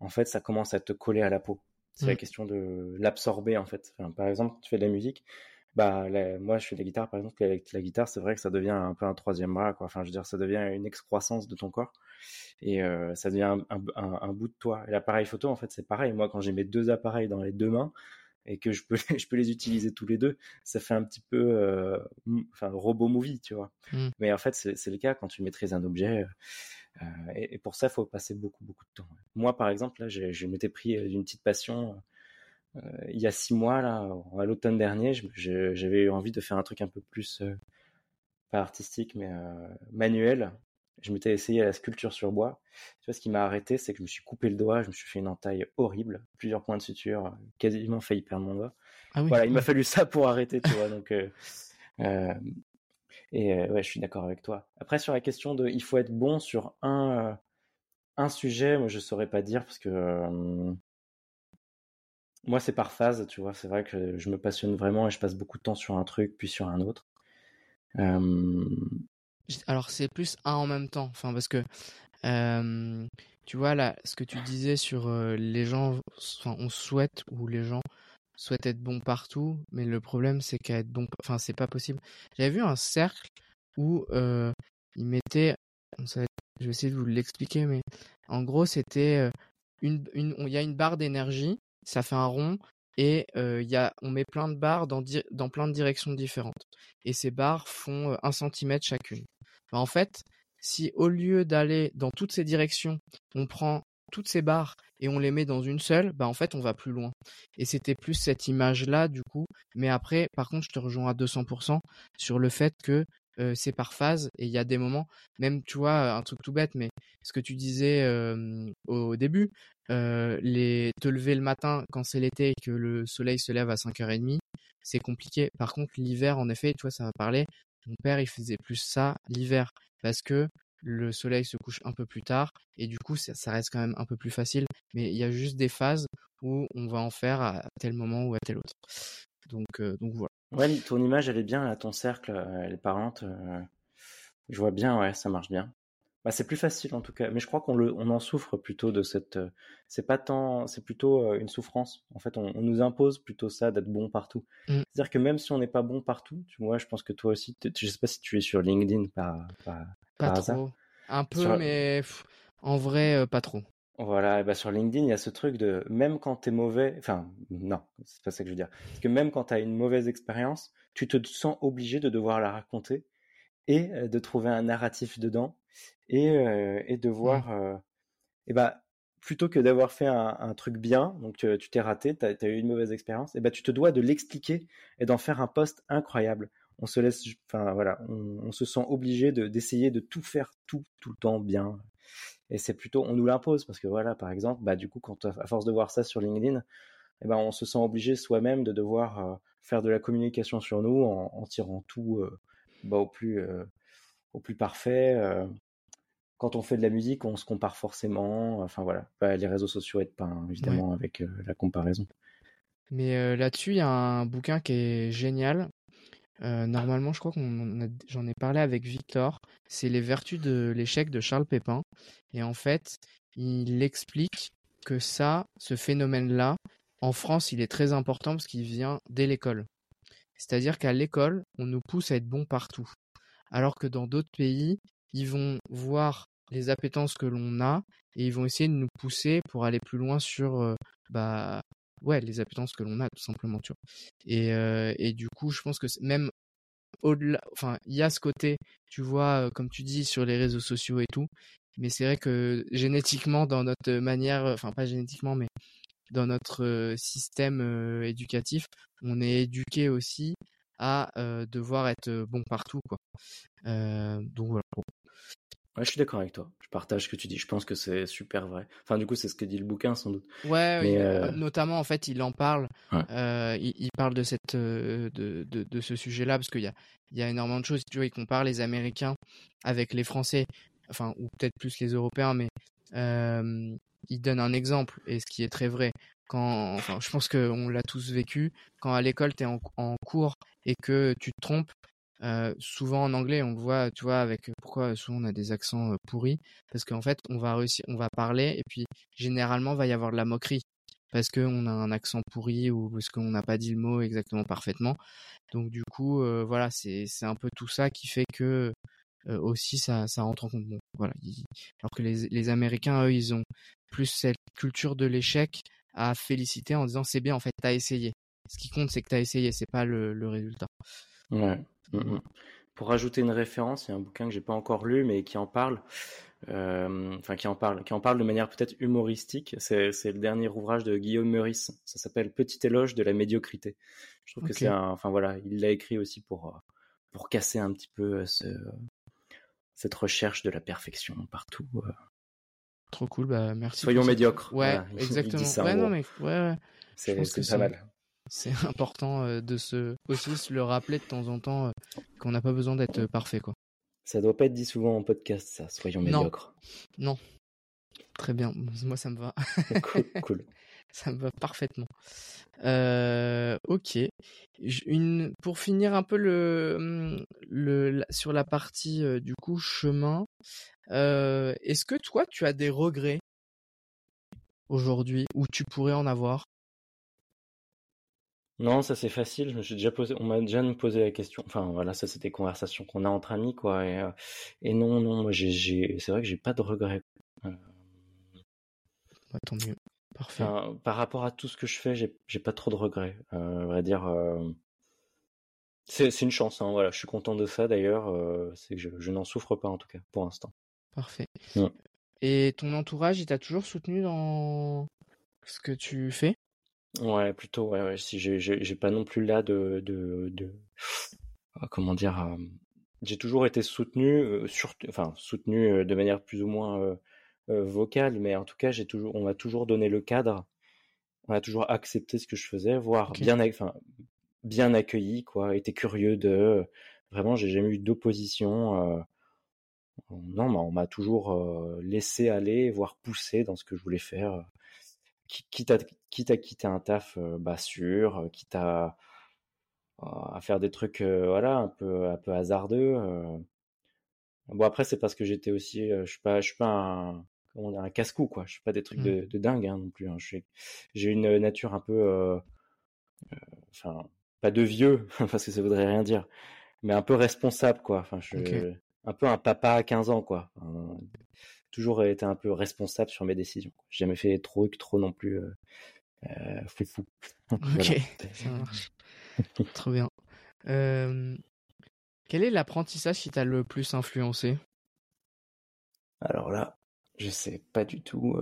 en fait, ça commence à te coller à la peau. C'est mmh. la question de l'absorber, en fait. Enfin, par exemple, quand tu fais de la musique, bah la, moi je fais de la guitare par exemple avec la guitare c'est vrai que ça devient un peu un troisième bras quoi enfin je veux dire ça devient une excroissance de ton corps et euh, ça devient un, un, un, un, bout de toi et l'appareil photo en fait c'est pareil moi quand j'ai mes deux appareils dans les deux mains et que je peux je peux les utiliser tous les deux ça fait un petit peu euh, enfin robot movie tu vois mmh. mais en fait c'est le cas quand tu maîtrises un objet euh, et, et, pour ça il faut passer beaucoup beaucoup de temps moi par exemple là je, je m'étais pris d'une petite passion euh, il y a six mois, là, à l'automne dernier, j'avais eu envie de faire un truc un peu plus, euh, pas artistique, mais euh, manuel. Je m'étais essayé à la sculpture sur bois. Tu vois, ce qui m'a arrêté, c'est que je me suis coupé le doigt, je me suis fait une entaille horrible, plusieurs points de suture, quasiment failli perdre mon doigt. Ah voilà, il m'a fallu ça pour arrêter, tu vois. Donc, euh, euh, et euh, ouais, je suis d'accord avec toi. Après, sur la question de, il faut être bon sur un un sujet, moi je saurais pas dire parce que moi c'est par phase, tu vois. C'est vrai que je me passionne vraiment et je passe beaucoup de temps sur un truc puis sur un autre. Alors c'est plus un en même temps, enfin parce que tu vois là, ce que tu disais sur les gens, enfin on souhaite ou les gens souhaitent être bons partout, mais le problème c'est qu'à être bon, enfin c'est pas possible. J'avais vu un cercle où ils mettaient, je vais essayer de vous l'expliquer, mais en gros c'était une, une, il y a une barre d'énergie, ça fait un rond et y a, on met plein de barres dans, dans plein de directions différentes. Et ces barres font un centimètre chacune. Bah, en fait, si au lieu d'aller dans toutes ces directions, on prend toutes ces barres et on les met dans une seule, bah en fait on va plus loin. Et c'était plus cette image là du coup. Mais après, par contre, je te rejoins à 200% sur le fait que c'est par phase et il y a des moments, même tu vois, un truc tout bête, mais ce que tu disais au début, te lever le matin quand c'est l'été et que le soleil se lève à 5h30, c'est compliqué. Par contre, l'hiver, en effet, tu vois, ça va parler. Mon père, il faisait plus ça l'hiver parce que le soleil se couche un peu plus tard et du coup, ça, reste quand même un peu plus facile. Mais il y a juste des phases où on va en faire à tel moment ou à tel autre. Donc, donc voilà. Ouais, ton image, elle est bien, ton cercle, elle est parente. je vois bien, ouais, ça marche bien. Bah, c'est plus facile en tout cas, mais je crois qu'on le, on en souffre plutôt de cette. c'est pas tant, c'est plutôt une souffrance. En fait, on, nous impose plutôt ça d'être bon partout. Mmh. C'est-à-dire que même si on n'est pas bon partout, tu vois, je pense que toi aussi, je sais pas si tu es sur LinkedIn par, par, pas trop. Un peu, mais en vrai, pas trop. Voilà, bah sur LinkedIn, il y a ce truc de même quand tu es mauvais, enfin non, c'est pas ça que je veux dire. Parce que même quand tu as une mauvaise expérience, tu te sens obligé de devoir la raconter et de trouver un narratif dedans et, et de mmh. voir et bah plutôt que d'avoir fait un, truc bien, donc tu t'es raté, tu as, eu une mauvaise expérience, et bah tu te dois de l'expliquer et d'en faire un post incroyable. On se laisse, enfin voilà, on, se sent obligé de d'essayer de tout faire tout tout le temps bien et c'est plutôt, on nous l'impose parce que voilà, par exemple, bah du coup, quand à force de voir ça sur LinkedIn, eh ben on se sent obligé soi-même de devoir euh, faire de la communication sur nous en, tirant tout euh, bah, au plus euh, au plus parfait. quand on fait de la musique, on se compare forcément. Enfin voilà, bah, les réseaux sociaux aident pas hein, évidemment avec la comparaison. Mais là-dessus, il y a un bouquin qui est génial normalement, je crois qu'on j'en ai parlé avec Victor. C'est les vertus de l'échec de Charles Pépin. Et en fait, il explique que ça, ce phénomène-là, en France, il est très important parce qu'il vient dès l'école. C'est-à-dire qu'à l'école, on nous pousse à être bon partout. Alors que dans d'autres pays, ils vont voir les appétences que l'on a et ils vont essayer de nous pousser pour aller plus loin sur bah, ouais, les appétences que l'on a, tout simplement, tu vois. Et, euh, et du coup, je pense que même au-delà, enfin, il y a ce côté, tu vois, euh, comme tu dis, sur les réseaux sociaux et tout. Mais c'est vrai que génétiquement, dans notre manière, enfin, pas génétiquement, mais dans notre euh, système éducatif, on est éduqué aussi à devoir être bon partout, quoi. donc voilà. Ouais, je suis d'accord avec toi. Je partage ce que tu dis. Je pense que c'est super vrai. Enfin, du coup, c'est ce que dit le bouquin, sans doute. Ouais, euh, notamment, en fait, il en parle. Il, parle de, cette, de, de, de ce sujet-là, parce qu'il y a, il y a énormément de choses. Tu vois, il compare les Américains avec les Français, enfin, ou peut-être plus les Européens, mais il donne un exemple, et ce qui est très vrai. Quand, enfin, je pense qu'on l'a tous vécu, quand à l'école, tu es en, cours et que tu te trompes, souvent en anglais, on le voit, tu vois, avec pourquoi souvent on a des accents pourris, parce qu'en fait, on va réussir, on va parler, et puis généralement, va y avoir de la moquerie, parce qu'on a un accent pourri ou parce qu'on n'a pas dit le mot exactement parfaitement. Donc du coup, voilà, c'est un peu tout ça qui fait que aussi ça ça rentre en compte. Voilà, alors que les les Américains, eux, ils ont plus cette culture de l'échec à féliciter en disant c'est bien, en fait, t'as essayé. Ce qui compte, c'est que t'as essayé, c'est pas le, le résultat. Ouais. Mmh, mmh. Pour rajouter une référence, il y a un bouquin que j'ai pas encore lu, mais qui en parle. Euh, enfin, qui en parle, qui en parle de manière peut-être humoristique. C'est, le dernier ouvrage de Guillaume Meurice. Ça s'appelle Petit éloge de la médiocrité. Je trouve que c'est un, enfin voilà, il l'a écrit aussi pour pour casser un petit peu ce, cette recherche de la perfection partout. Trop cool, bah merci. Soyons médiocres. Ouais, exactement. ouais, non, mais ouais, C'est pas mal. C'est important de se aussi se le rappeler de temps en temps qu'on n'a pas besoin d'être parfait, quoi. Ça doit pas être dit souvent en podcast, ça. Soyons médiocres. Non. Très bien. Moi, ça me va. cool. ça me va parfaitement. Euh, ok. Une, pour finir un peu le, mmh, le, sur la partie du coup chemin, euh, est-ce que toi tu as des regrets? Aujourd'hui ou tu pourrais en avoir? Non, ça c'est facile. Je déjà posé, on m'a déjà posé la question. Enfin voilà, ça c'est des conversations qu'on a entre amis quoi. Et, et non, non, moi j'ai, c'est vrai que j'ai pas de regrets. Bah, tant mieux. Parfait. par rapport à tout ce que je fais, j'ai pas trop de regrets. Euh, à vrai dire, euh, c'est une chance. Hein, voilà, je suis content de ça d'ailleurs. Euh, c'est que je, n'en souffre pas en tout cas pour l'instant. Parfait. Et ton entourage, il t'a toujours soutenu dans ce que tu fais? Ouais, plutôt. Ouais, ouais. Si j'ai pas non plus là de, de, de... Comment dire. j'ai toujours été soutenu, enfin soutenu de manière plus ou moins euh, vocal, mais en tout cas, j'ai toujours, on m'a toujours donné le cadre, on a toujours accepté ce que je faisais, voire bien, enfin, bien accueilli, quoi. Était curieux de, vraiment, j'ai jamais eu d'opposition. Euh, non, mais on m'a toujours euh, laissé aller, voire poussé dans ce que je voulais faire. Quitte à, quitte à quitter un taf, bah sûr, quitte à, à faire des trucs, voilà, un peu, un peu hasardeux. Bon après c'est parce que j'étais aussi, je suis pas, je suis pas un, comment dire, un casse-cou, quoi. Je suis pas des trucs mmh. de, dingue hein, non plus. Hein. J'ai une nature un peu, euh, euh, enfin, pas de vieux, parce que ça voudrait rien dire, mais un peu responsable, quoi. Enfin, je, un peu un papa à 15 ans, quoi. toujours été un peu responsable sur mes décisions. J'ai jamais fait trop, trop non plus euh, euh fou fou. ok, ça marche. Trop bien. quel est l'apprentissage qui t'a le plus influencé? Alors là, je sais pas du tout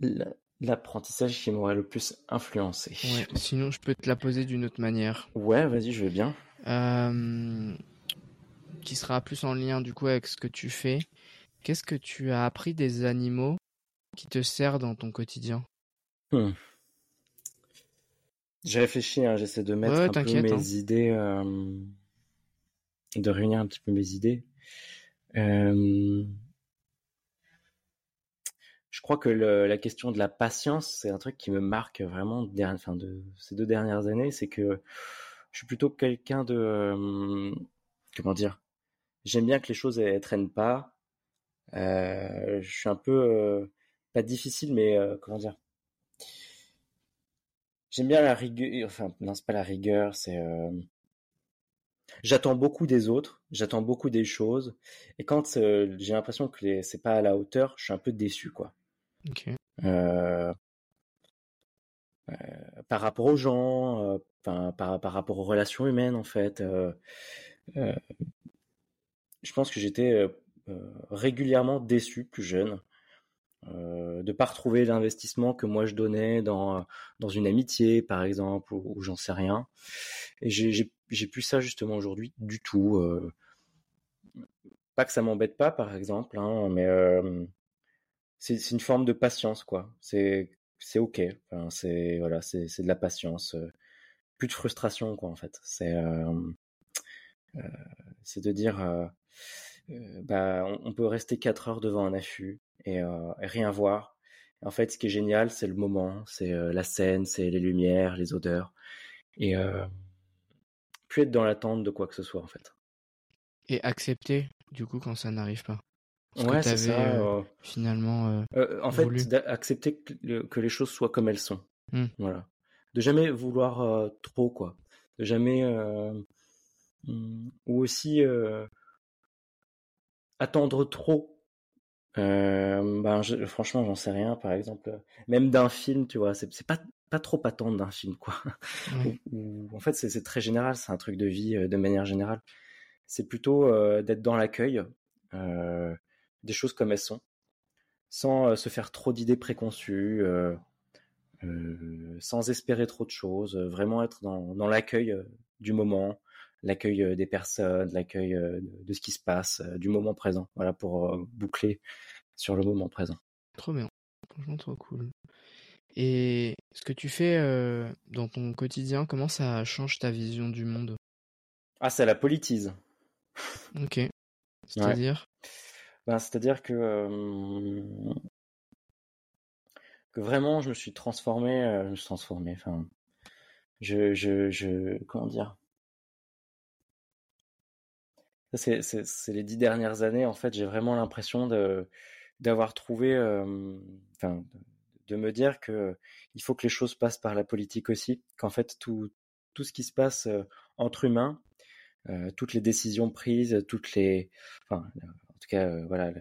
euh, l'apprentissage qui m'aurait le plus influencé. sinon, je peux te la poser d'une autre manière. Ouais, vas-y, je veux bien. qui sera plus en lien du coup avec ce que tu fais. Qu'est-ce que tu as appris des animaux qui te servent dans ton quotidien? Hmm. J'ai réfléchi, hein, j'essaie de mettre un peu mes hein. idées, de réunir un petit peu mes idées. Euh, je crois que la question de la patience, c'est un truc qui me marque vraiment de ces deux dernières années. C'est que je suis plutôt quelqu'un de. Euh, comment dire J'aime bien que les choses ne traînent pas. Euh, je suis un peu. Euh, pas difficile, mais comment dire J'aime bien la rigueur. Enfin, non, c'est pas la rigueur, c'est. J'attends beaucoup des autres, j'attends beaucoup des choses, et quand j'ai l'impression que c'est pas à la hauteur, je suis un peu déçu, quoi. Euh, euh, par rapport aux gens, euh, par, par, rapport aux relations humaines en fait. je pense que j'étais régulièrement déçu plus jeune de de pas retrouver l'investissement que moi je donnais dans dans une amitié par exemple ou, j'en sais rien. Et j'ai plus ça justement aujourd'hui du tout. pas que ça m'embête pas par exemple, hein, mais c'est une forme de patience, quoi. C'est c'est ok. C'est voilà, c'est de la patience. Euh, plus de frustration, quoi, en fait. C'est euh, euh, c'est de dire, bah, on, peut rester quatre heures devant un affût et, rien voir. En fait, ce qui est génial, c'est le moment, c'est la scène, c'est les lumières, les odeurs, et plus être dans l'attente de quoi que ce soit, en fait. Et accepter, du coup, quand ça n'arrive pas ouais, c'est ça. Euh, finalement. Euh, en fait, d'accepter que, les choses soient comme elles sont. Mmh. Voilà. De jamais vouloir trop, quoi. De jamais. Mmh, ou aussi attendre trop. ben, franchement, j'en sais rien. Par exemple, même d'un film, tu vois, c'est pas pas trop attendre d'un film, quoi. en fait, c'est très général. C'est un truc de vie de manière générale. C'est plutôt d'être dans l'accueil. Euh, des choses comme elles sont, sans euh, se faire trop d'idées préconçues, euh, euh, sans espérer trop de choses, vraiment être dans, l'accueil du moment, l'accueil des personnes, l'accueil de ce qui se passe, du moment présent. Voilà pour boucler sur le moment présent. Trop bien, franchement trop cool. Et ce que tu fais dans ton quotidien, comment ça change ta vision du monde? Ah, ça la politise. Ok. C'est-à-dire? Ben, C'est-à-dire que, vraiment, je me suis transformé, je me suis transformé, enfin, je, je, comment dire? C'est, les dix dernières années, en fait, j'ai vraiment l'impression d'avoir trouvé, de me dire que il faut que les choses passent par la politique aussi, qu'en fait tout tout ce qui se passe entre humains, toutes les décisions prises, toutes les, tout cas, voilà.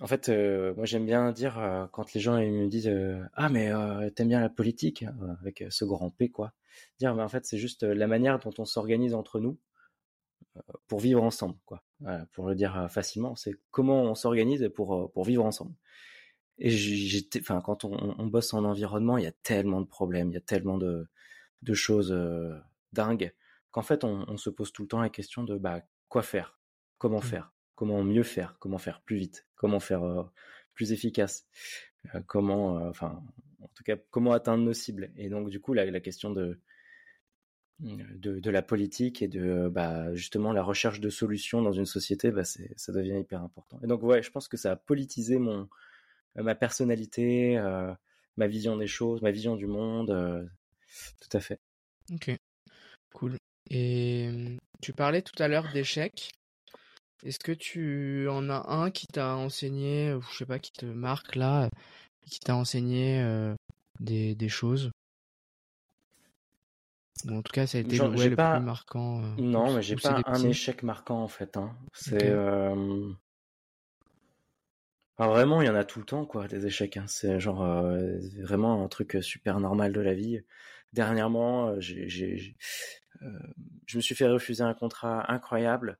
En fait, moi j'aime bien dire quand les gens ils me disent ah mais t'aimes bien la politique avec ce grand P quoi. Dire mais en fait c'est juste la manière dont on s'organise entre nous pour vivre ensemble quoi. pour le dire facilement, c'est comment on s'organise pour pour vivre ensemble. Et j'étais, enfin, quand on, on, bosse en environnement, il y a tellement de problèmes, il y a tellement de, de choses euh, dingues qu'en fait, on, on, se pose tout le temps la question de bah, quoi faire, comment mmh. faire, comment mieux faire, comment faire plus vite, comment faire euh, plus efficace, euh, comment, enfin, en tout cas, comment atteindre nos cibles. Et donc, du coup, la, question de, la politique et de bah, justement la recherche de solutions dans une société, bah, ça devient hyper important. Et donc, ouais, je pense que ça a politisé euh, ma personnalité, euh, ma vision des choses, ma vision du monde. Euh, tout à fait. Ok, cool. Et tu parlais tout à l'heure d'échecs. Est-ce que tu en as un qui t'a enseigné, ou je sais pas, qui te marque là, qui t'a enseigné des, des, choses? En tout cas, ça a été le, le plus marquant. non, mais j'ai pas un échec marquant en fait. Hein. C'est vraiment, il y en a tout le temps, quoi, des échecs. Hein. C'est genre euh, vraiment un truc super normal de la vie. Dernièrement, j'ai, euh, je me suis fait refuser un contrat incroyable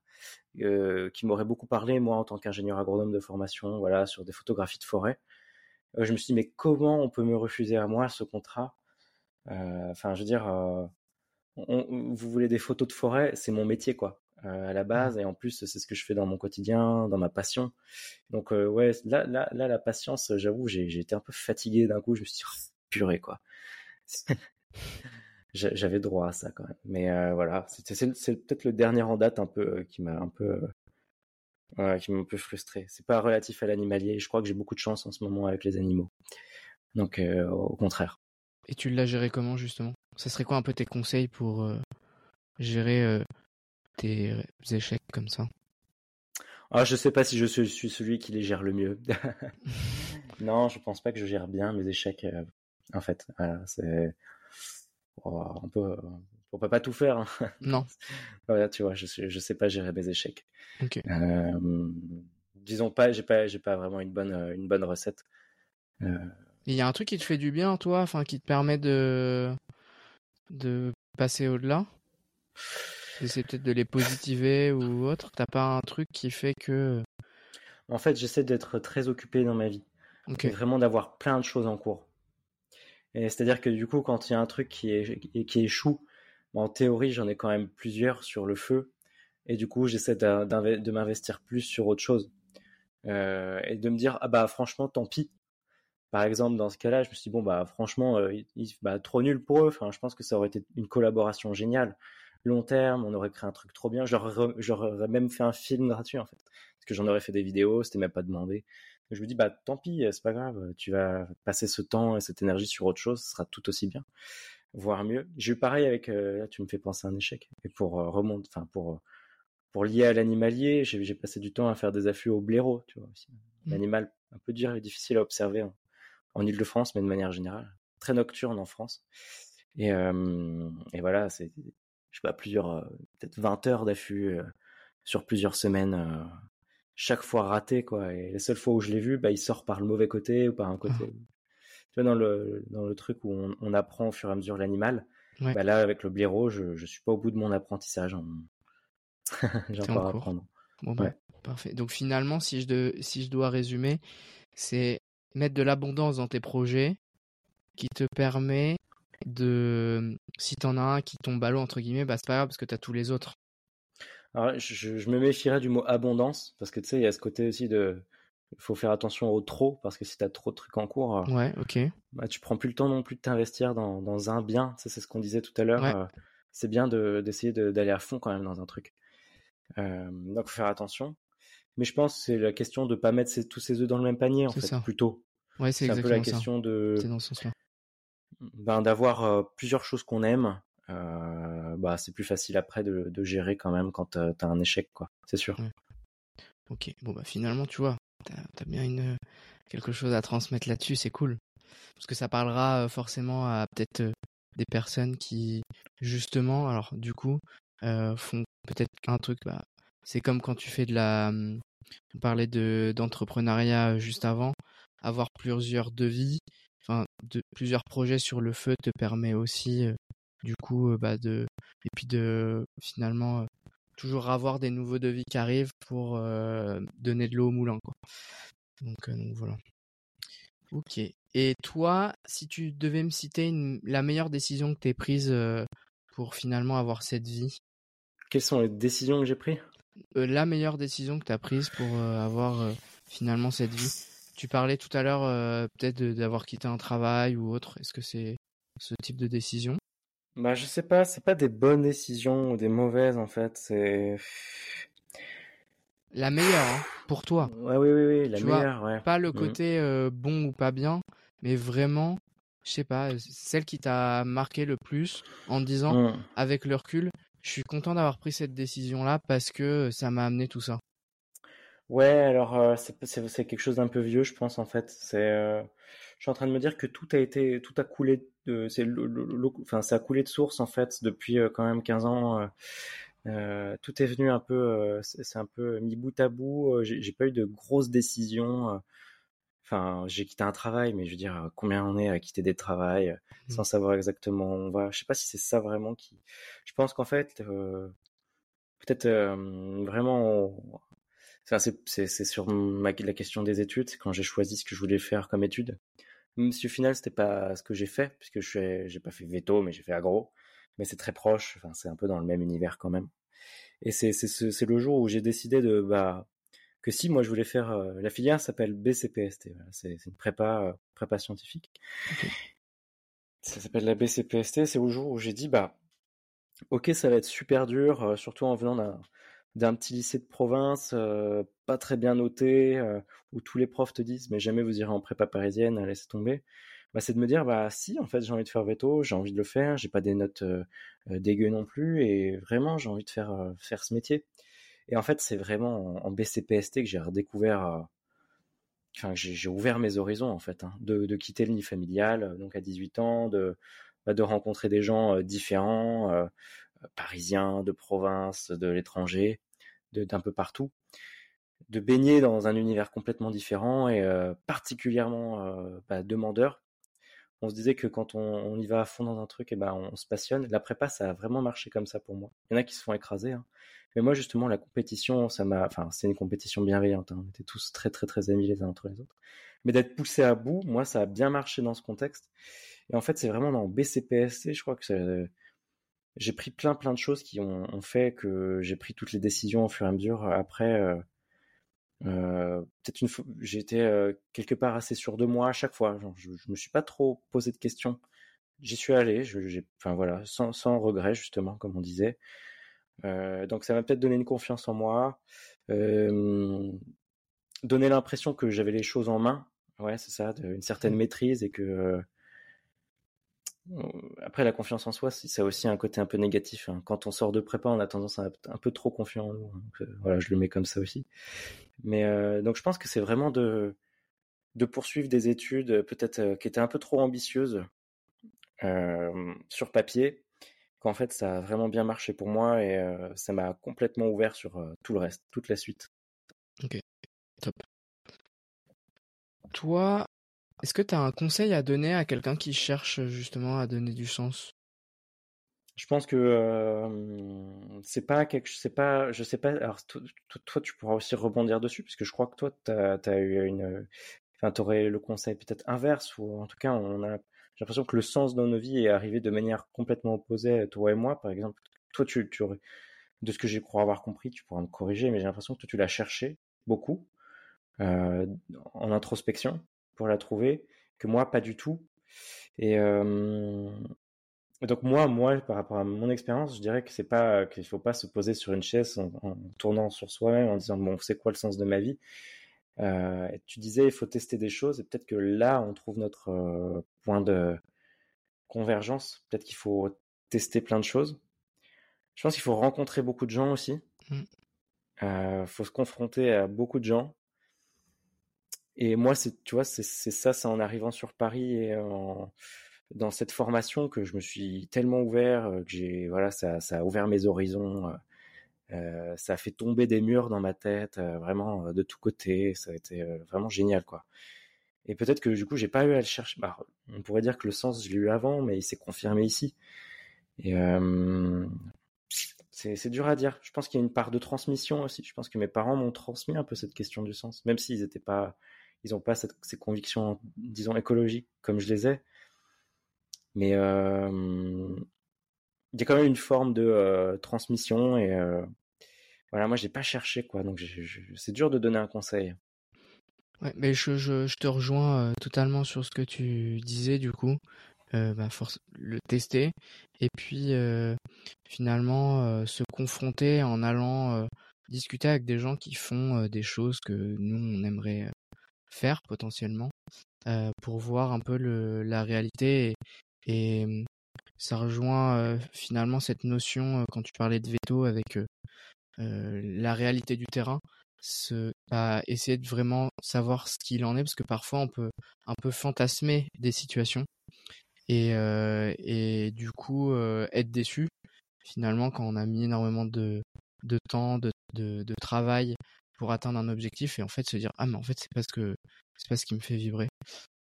qui m'aurait beaucoup parlé, moi, en tant qu'ingénieur agronome de formation, voilà, sur des photographies de forêt. je me suis dit, mais comment on peut me refuser à moi ce contrat? Enfin, je veux dire, vous voulez des photos de forêt, c'est mon métier, quoi. Euh, à la mmh. base et en plus c'est ce que je fais dans mon quotidien, dans ma passion. Donc euh, ouais, là, là, là la patience, j'avoue, j'ai été un peu fatigué d'un coup. Je me suis dit oh, purée quoi. J'avais droit à ça quand même. Mais euh, voilà, c'est peut-être le dernier en date un peu qui m'a un peu qui m'a un peu frustré. C'est pas relatif à l'animalier. Je crois que j'ai beaucoup de chance en ce moment avec les animaux. Donc au contraire. Et tu l'as géré comment justement? Ça serait quoi un peu tes conseils pour gérer tes échecs comme ça? Ah, Je sais pas si je suis celui qui les gère le mieux. non, je pense pas que je gère bien mes échecs. Euh, en fait, voilà, c'est. Oh, on peut, on peut pas tout faire. Hein. Non. voilà, tu vois, je, je sais pas gérer mes échecs. Euh, disons pas, j'ai pas, j'ai pas vraiment une bonne, une bonne recette. Euh, Il y a un truc qui te fait du bien, toi, enfin, qui te permet de, de passer au-delà? C'est peut-être de les positiver ou autre. T'as pas un truc qui fait que. En fait, j'essaie d'être très occupé dans ma vie. vraiment d'avoir plein de choses en cours. Et c'est-à-dire que du coup, quand il y a un truc qui, est, qui échoue, en théorie, j'en ai quand même plusieurs sur le feu. Et du coup, j'essaie de m'investir plus sur autre chose. Euh, et de me dire, ah bah franchement, tant pis. Par exemple, dans ce cas-là, je me suis dit, bon, bah franchement, euh, bah, trop nul pour eux. Enfin, je pense que ça aurait été une collaboration géniale long terme, on aurait créé un truc trop bien. J'aurais même fait un film gratuit en fait, parce que j'en aurais fait des vidéos, c'était même pas demandé. Je me dis bah tant pis, c'est pas grave, tu vas passer ce temps et cette énergie sur autre chose, ce sera tout aussi bien, voire mieux. J'ai eu pareil avec, euh, là tu me fais penser à un échec. Et pour euh, remonter, enfin pour euh, pour lier à l'animalier, j'ai passé du temps à faire des affûts au blaireau, tu vois. Un mmh. animal un peu dur et difficile à observer en, en Ile-de-France, mais de manière générale, très nocturne en France. Et, et voilà, c'est je sais pas, plusieurs, euh, peut-être 20 heures d'affût euh, sur plusieurs semaines, euh, chaque fois raté, quoi. Et la seule fois où je l'ai vu, bah, il sort par le mauvais côté ou par un côté. Ah. Tu vois, dans le, dans le truc où on, on apprend au fur et à mesure l'animal, bah là, avec le blaireau, je, je suis pas au bout de mon apprentissage. Hein. J'ai encore à apprendre. Bon, bah, Parfait. Donc finalement, si je, de, si je dois résumer, c'est mettre de l'abondance dans tes projets qui te permet de si t'en as un qui tombe à l'eau entre guillemets, bah c'est pas grave parce que t'as tous les autres. Alors, je, je me méfierais du mot abondance parce que tu sais, il y a ce côté aussi de il faut faire attention au trop parce que si tu as trop de trucs en cours, euh, Ouais, ok. bah, tu prends plus le temps non plus de t'investir dans, dans un bien. Tu sais, c'est ce qu'on disait tout à l'heure. euh, c'est bien de- d'essayer de- d'aller à fond quand même dans un truc. Euh, donc, faut faire attention. Mais je pense que c'est la question de pas mettre ses- tous ses œufs dans le même panier en C'est fait, ça. plutôt. Ouais, c'est un peu la ça. question de C'est dans ce sens-là. ben, d'avoir euh, plusieurs choses qu'on aime. Euh, bah, c'est plus facile après de, de gérer quand même quand t'as as un échec, quoi. C'est sûr. Ouais. Ok, bon bah finalement, tu vois, t'as as bien une quelque chose à transmettre là-dessus, c'est cool. Parce que ça parlera euh, forcément à peut-être euh, des personnes qui, justement, alors du coup, euh, font peut-être un truc, bah, c'est comme quand tu fais de la... On parlait de d'entrepreneuriat euh, juste avant, avoir plusieurs devis, enfin, plusieurs projets sur le feu te permet aussi, euh, du coup, bah, de... Et puis de, finalement... toujours avoir des nouveaux devis qui arrivent pour donner de l'eau au moulin. Quoi. Donc, donc voilà. Ok. Et toi, si tu devais me citer une- la meilleure décision que tu prise euh, pour finalement avoir cette vie, Quelles sont les décisions que j'ai prises? Euh, la meilleure décision que tu as prise pour euh, avoir finalement cette vie? Tu parlais tout à l'heure peut-être d'avoir quitté un travail ou autre. Est-ce que c'est ce type de décision? Bah, je sais pas, c'est pas des bonnes décisions ou des mauvaises en fait, c'est. La meilleure, hein, pour toi. Ouais, oui, oui, oui, la Tu vois, meilleure, ouais. Pas le Mhm. côté euh, bon ou pas bien, mais vraiment, je sais pas, celle qui t'a marqué le plus en disant, Mhm. avec le recul, je suis content d'avoir pris cette décision-là parce que ça m'a amené tout ça. Ouais, alors euh, c'est quelque chose d'un peu vieux, je pense en fait. C'est, euh, je suis en train de me dire que tout a été, tout a coulé de, c'est enfin ça a coulé de source en fait depuis euh, quand même 15 ans. euh, euh, tout est venu un peu, c'est un peu mis bout à bout. J'ai j'ai pas eu de grosses décisions. Enfin, j'ai quitté un travail, mais je veux dire, combien on est à quitter des travails euh, Mm. sans savoir exactement où on va. Je sais pas si c'est ça vraiment qui. Je pense qu'en fait, euh, peut-être euh, vraiment, c'est c'est- c'est sur ma- la question des études, c'est quand j'ai choisi ce que je voulais faire comme étude. Même si au final, c'était pas ce que j'ai fait, puisque je j'ai pas fait veto, mais j'ai fait agro. Mais c'est très proche, enfin, c'est un peu dans le même univers quand même. Et c'est c'est ce- c'est le jour où j'ai décidé de bah que si moi je voulais faire euh, la filière s'appelle BCPST. Voilà, c'est c'est une prépa euh, prépa scientifique. Ça s'appelle la BCPST. C'est au jour où j'ai dit bah ok ça va être super dur, euh, surtout en venant d'un d'un petit lycée de province, euh, pas très bien noté, euh, où tous les profs te disent mais jamais vous irez en prépa parisienne, laissez tomber. Bah, c'est de me dire bah si en fait j'ai envie de faire veto, j'ai envie de le faire, j'ai pas des notes euh, euh, dégueu non plus et vraiment j'ai envie de faire faire ce métier. Et en fait c'est vraiment en, BCPST que j'ai redécouvert, enfin j'ai ouvert mes horizons en fait, hein, de, quitter le nid familial donc à 18 ans, de bah, de rencontrer des gens différents, parisiens, de province, de l'étranger, d'un peu partout, de baigner dans un univers complètement différent et euh, particulièrement euh, bah, demandeur. On se disait que quand on, on y va à fond dans un truc, et ben on se passionne. La prépa, ça a vraiment marché comme ça pour moi. Il y en a qui se font écraser, hein. mais moi justement la compétition, ça m'a, enfin c'est une compétition bienveillante. hein. On était tous très très très amis les uns entre les autres. Mais d'être poussé à bout, moi ça a bien marché dans ce contexte. Et en fait, c'est vraiment dans BCPSC, je crois que c'est- j'ai pris plein plein de choses qui ont, ont fait que j'ai pris toutes les décisions au fur et à mesure. Après, euh, euh, peut-être une fois, j'étais euh, quelque part assez sûr de moi à chaque fois. Genre, je, je me suis pas trop posé de questions. J'y suis allé, je, enfin voilà, sans, sans regret justement, comme on disait. Euh, donc ça m'a peut-être donné une confiance en moi, euh, donné l'impression que j'avais les choses en main. Ouais, c'est ça, de- une certaine Mm. maîtrise et que après, la confiance en soi, ça a aussi un côté un peu négatif. hein. Quand on sort de prépa, on a tendance à être un peu trop confiant en nous. hein. Euh, voilà, je le mets comme ça aussi. Mais euh, donc, je pense que c'est vraiment de, poursuivre des études euh, peut-être euh, qui étaient un peu trop ambitieuses euh, sur papier, qu'en fait, ça a vraiment bien marché pour moi et euh, ça m'a complètement ouvert sur euh, tout le reste, toute la suite. Top. Toi, est-ce que tu as un conseil à donner à quelqu'un qui cherche justement à donner du sens? Je pense que euh, c'est pas quelque, c'est pas, je sais pas. Alors to- to- toi, tu pourras aussi rebondir dessus parce que je crois que toi, t'as, as eu une, enfin, t'aurais le conseil peut-être inverse ou en tout cas, on a, j'ai l'impression que le sens dans nos vies est arrivé de manière complètement opposée, toi et moi, par exemple. Toi, tu, tu de ce que j'ai crois avoir compris, tu pourras me corriger, mais j'ai l'impression que toi, tu l'as cherché beaucoup euh, en introspection pour la trouver, que moi, pas du tout. Et euh, donc moi, moi, par rapport à mon expérience, je dirais que c'est pas qu'il faut pas se poser sur une chaise en, en tournant sur soi-même, en disant bon, c'est quoi le sens de ma vie? Euh, Tu disais il faut tester des choses, et peut-être que là, on trouve notre euh, point de convergence. Peut-être qu'il faut tester plein de choses. Je pense qu'il faut rencontrer beaucoup de gens aussi. Il mmh. faut se confronter à beaucoup de gens. Et moi, c'est, tu vois, c'est ça, c'est en arrivant sur Paris et dans cette formation que je me suis tellement ouvert, que j'ai, voilà, ça, a ouvert mes horizons. Euh, ça a fait tomber des murs dans ma tête, euh, vraiment de tous côtés. Ça a été euh, vraiment génial, quoi. Et peut-être que du coup, j'ai pas eu à le chercher. Bah, on pourrait dire que le sens, je l'ai eu avant, mais il s'est confirmé ici. C'est dur à dire. Je pense qu'il y a une part de transmission aussi. Je pense que mes parents m'ont transmis un peu cette question du sens, même s'ils n'étaient pas ils n'ont pas ces convictions, disons, écologiques comme je les ai. Mais euh, il y a quand même une forme de euh, transmission et euh, voilà, moi j'ai pas cherché quoi, donc c'est dur de donner un conseil. Ouais, mais je, te rejoins totalement sur ce que tu disais du coup. bah, le tester et puis finalement se confronter en allant discuter avec des gens qui font des choses que nous on aimerait faire potentiellement euh, pour voir un peu la réalité et, ça rejoint euh, finalement cette notion euh, quand tu parlais de veto avec la réalité du terrain ce, bah, essayer de vraiment savoir ce qu'il en est parce que parfois on peut un peu fantasmer des situations et, du coup être déçu finalement quand on a mis énormément de, temps, de travail pour atteindre un objectif et en fait se dire ah mais en fait c'est parce que c'est pas ce qui me fait vibrer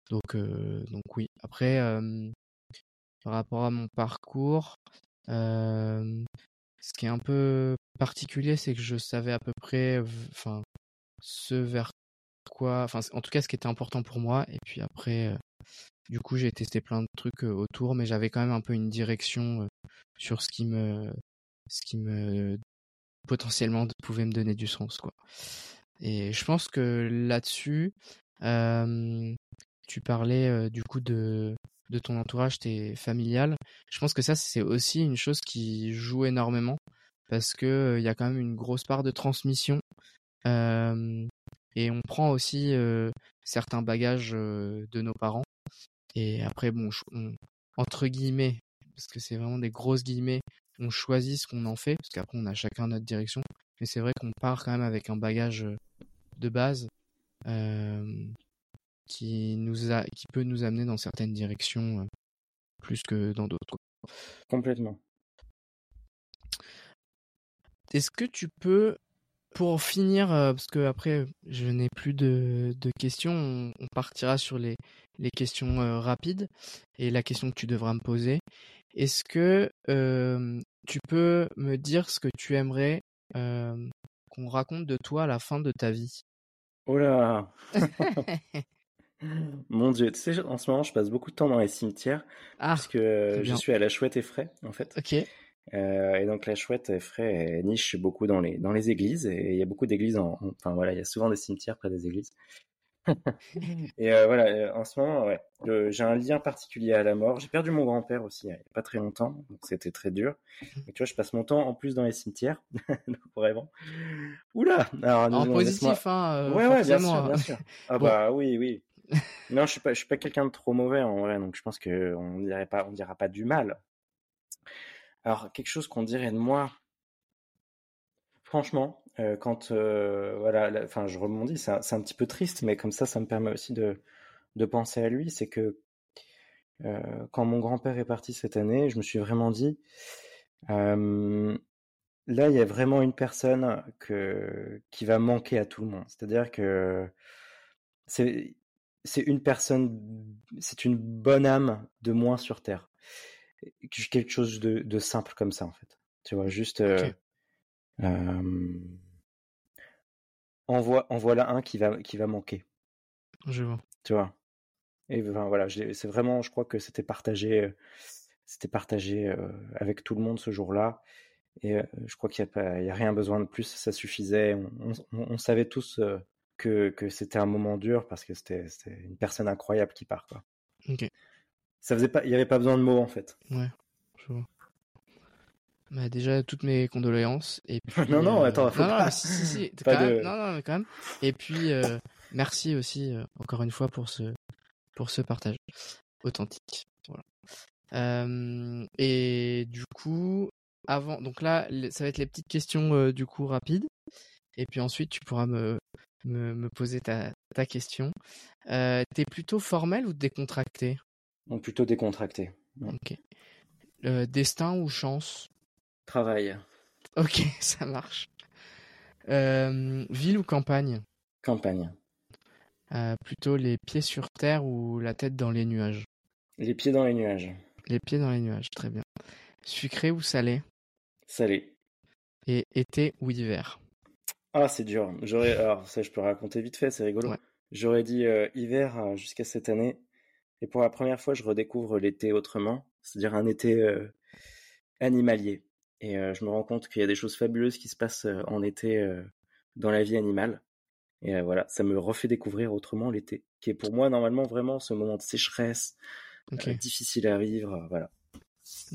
donc donc oui. Après par rapport à mon parcours ce qui est un peu particulier c'est que je savais à peu près enfin ce vers quoi enfin en tout cas ce qui était important pour moi et puis après du coup j'ai testé plein de trucs autour mais j'avais quand même un peu une direction sur ce qui me ce qui me potentiellement pouvait me donner du sens quoi. Et je pense que là-dessus, tu parlais du coup de de ton entourage, t'es familial. Je pense que ça c'est aussi une chose qui joue énormément parce que il y a quand même une grosse part de transmission et on prend aussi certains bagages de nos parents. Et après bon, entre guillemets, parce que c'est vraiment des grosses guillemets, on choisit ce qu'on en fait, parce qu'après on a chacun notre direction. Mais c'est vrai qu'on part quand même avec un bagage euh, de base euh, qui nous a, qui peut nous amener dans certaines directions euh, plus que dans d'autres. Complètement. Est-ce que tu peux, pour finir, parce que après je n'ai plus de, de questions, on, partira sur les, les questions rapides et la question que tu devras me poser. Est-ce que tu peux me dire ce que tu aimerais qu'on raconte de toi à la fin de ta vie? Oh là Mon Dieu, tu sais, en ce moment, je passe beaucoup de temps dans les cimetières ah, parce que je suis à la Chouette et Frais, en fait. Ok. Euh, et donc la Chouette et Frais niche beaucoup dans les dans les églises et il y a beaucoup d'églises en, enfin voilà, il y a souvent des cimetières près des églises. et euh, voilà, euh, en ce moment, ouais, j'ai un lien particulier à la mort. J'ai perdu mon grand-père aussi il n'y a pas très longtemps, donc c'était très dur. Et tu vois, je passe mon temps en plus dans les cimetières, vraiment. Oula Alors, En positif, hein. Euh, ouais, ouais, bien sûr, bien sûr. Ah bah oui, oui. non, je suis pas, je suis pas quelqu'un de trop mauvais en vrai, donc je pense que on dirait pas, on dira pas du mal. Alors quelque chose qu'on dirait de moi, franchement, euh, quand euh, voilà, enfin je rebondis, c'est un, un, petit peu triste, mais comme ça, ça me permet aussi de, de penser à lui. C'est que euh, quand mon grand-père est parti cette année, je me suis vraiment dit, là, il y a vraiment une personne que qui va manquer à tout le monde. C'est-à-dire que c'est c'est une personne, c'est une bonne âme de moins sur terre. Quelque chose de, de simple comme ça en fait. Tu vois, juste. Okay. Euh, en, voilà un qui va, qui va manquer. Je vois. Tu vois? Et ben, voilà, c'est vraiment, je crois que c'était partagé, c'était partagé avec tout le monde ce jour-là. Et je crois qu'il n'y a, a, rien besoin de plus, ça suffisait. On, savait tous que, que c'était un moment dur parce que c'était une personne incroyable qui part. Quoi. Ça faisait pas, il n'y avait pas besoin de mots en fait. Ouais, je vois. Bah déjà toutes mes condoléances et puis, non non attends non, pas... non, si, si, si. quand même, non non mais quand même. Et puis merci aussi encore une fois pour ce pour ce partage authentique. Voilà. Euh, et du coup avant donc là ça va être les petites questions du coup rapides. Et puis ensuite tu pourras me me, me poser ta, ta question. Euh, t'es plutôt formel ou décontracté? Donc plutôt décontracté. Ok. Euh, destin ou chance? Travail. Ok, ça marche. Euh, ville ou campagne? Campagne. Euh, plutôt les pieds sur terre ou la tête dans les nuages? Les pieds dans les nuages. Les pieds dans les nuages, très bien. Sucré ou salé? Salé. Et été ou hiver? Ah, c'est dur. J'aurais, alors ça, je peux raconter vite fait, c'est rigolo. J'aurais dit euh, hiver jusqu'à cette année, et pour la première fois, je redécouvre l'été autrement, c'est-à-dire un été animalier. Et je me rends compte qu'il y a des choses fabuleuses qui se passent en été dans la vie animale. Et voilà, ça me refait découvrir autrement l'été, qui est pour moi normalement vraiment ce moment de sécheresse, difficile à vivre. Voilà.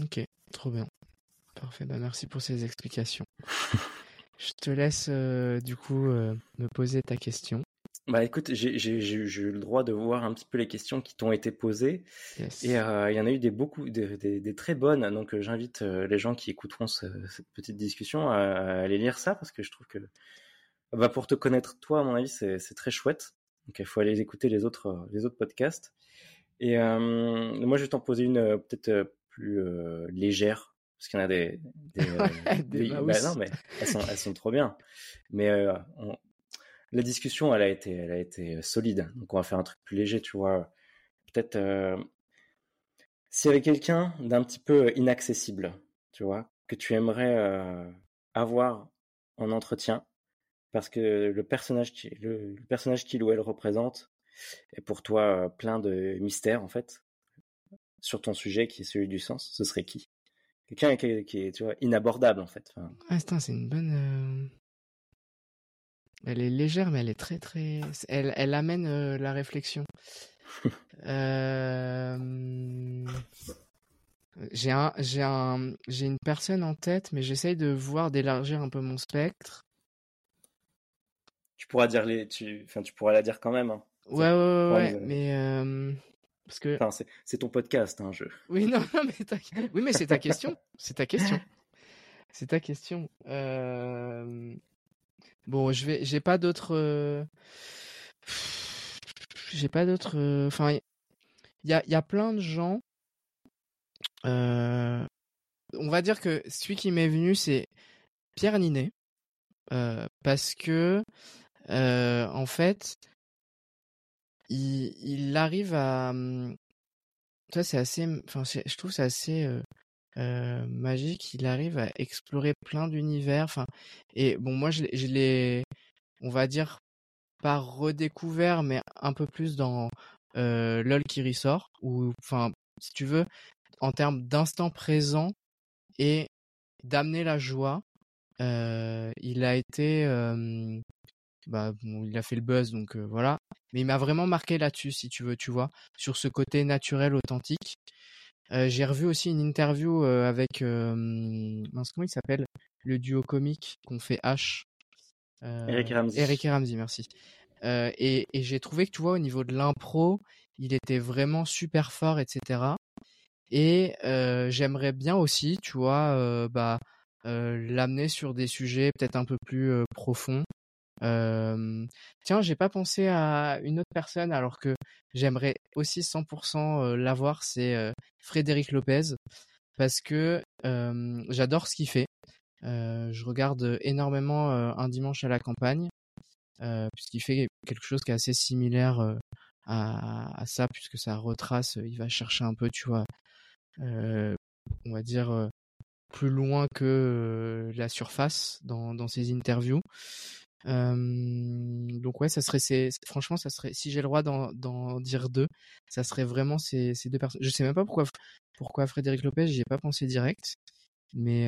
Ok, trop bien. Parfait, bah merci pour ces explications. Je te laisse du coup me poser ta question. Bah écoute, j'ai eu le droit de voir un petit peu les questions qui t'ont été posées. Et euh, il y en a eu des beaucoup, des, des, très bonnes. Donc euh, j'invite euh, les gens qui écouteront cette petite discussion à, aller lire ça parce que je trouve que bah, pour te connaître toi, à mon avis, c'est très chouette. Donc il faut aller écouter les autres, les autres podcasts. Et moi, je vais t'en poser une peut-être plus légère parce qu'il y en a des, des, bah non mais elles sont, elles sont trop bien. Mais on, la discussion, elle a été, elle été solide. Donc on va faire un truc plus léger, tu vois. Peut-être euh, s'il y avait quelqu'un d'un petit peu inaccessible, tu vois, que tu aimerais euh, avoir en entretien, parce que le personnage qui, le, personnage qu'il ou elle représente est pour toi plein de mystères en fait sur ton sujet qui est celui du sens. Ce serait qui? Quelqu'un qui, est, tu vois, inabordable en fait. Enfin... c'est une bonne. Euh, elle est légère, mais elle est très très. Elle, elle amène euh, la réflexion. euh... J'ai un, j'ai un, j'ai une personne en tête, mais j'essaye de voir d'élargir un peu mon spectre. Tu pourras dire les, tu, enfin, tu pourras la dire quand même. Hein. Ouais, ouais, ouais, ouais, mais euh... parce que. Enfin, c'est, c'est ton podcast, hein, je. Oui, non, non, mais oui, mais c'est ta question, c'est ta question, c'est ta question. Euh... Bon, je vais, j'ai pas d'autres, euh, j'ai pas d'autres. Euh, enfin, il y a, y a plein de gens. Euh, on va dire que celui qui m'est venu, c'est Pierre Ninet, parce que en fait, il, il arrive à. Hum, ça, c'est assez. Enfin, je trouve c'est assez euh, magique, il arrive à explorer plein d'univers. Enfin, et bon, moi, je, l'ai, on va dire, pas redécouvert, mais un peu plus dans euh, LOL qui ressort, ou enfin, si tu veux, en termes d'instant présent et d'amener la joie. Euh, il a été, bah, bon, il a fait le buzz, donc euh, voilà. Mais il m'a vraiment marqué là-dessus, si tu veux, tu vois, sur ce côté naturel, authentique. Euh, j'ai revu aussi une interview euh, avec euh, mince, comment il s'appelle? Le duo comique qu'on fait H. Eric et Ramsey. Eric et Ramsey, merci. et, et j'ai trouvé que tu vois au niveau de l'impro, il était vraiment super fort, etc. Et j'aimerais bien aussi, tu vois, bah l'amener sur des sujets peut-être un peu plus profonds. Tiens, j'ai pas pensé à une autre personne alors que j'aimerais aussi 100% l'avoir, c'est Frédéric Lopez parce que j'adore ce qu'il fait. je regarde énormément un dimanche à la campagne puisqu'il fait quelque chose qui est assez similaire à, ça puisque ça retrace, il va chercher un peu, tu vois, on va dire plus loin que la surface dans ses interviews. Donc ouais, ça serait, c'est, franchement, ça serait, si j'ai le droit d'en dire deux, ça serait vraiment ces, ces deux personnes. Je sais même pas pourquoi, pourquoi Frédéric Lopez, j'y ai pas pensé direct, mais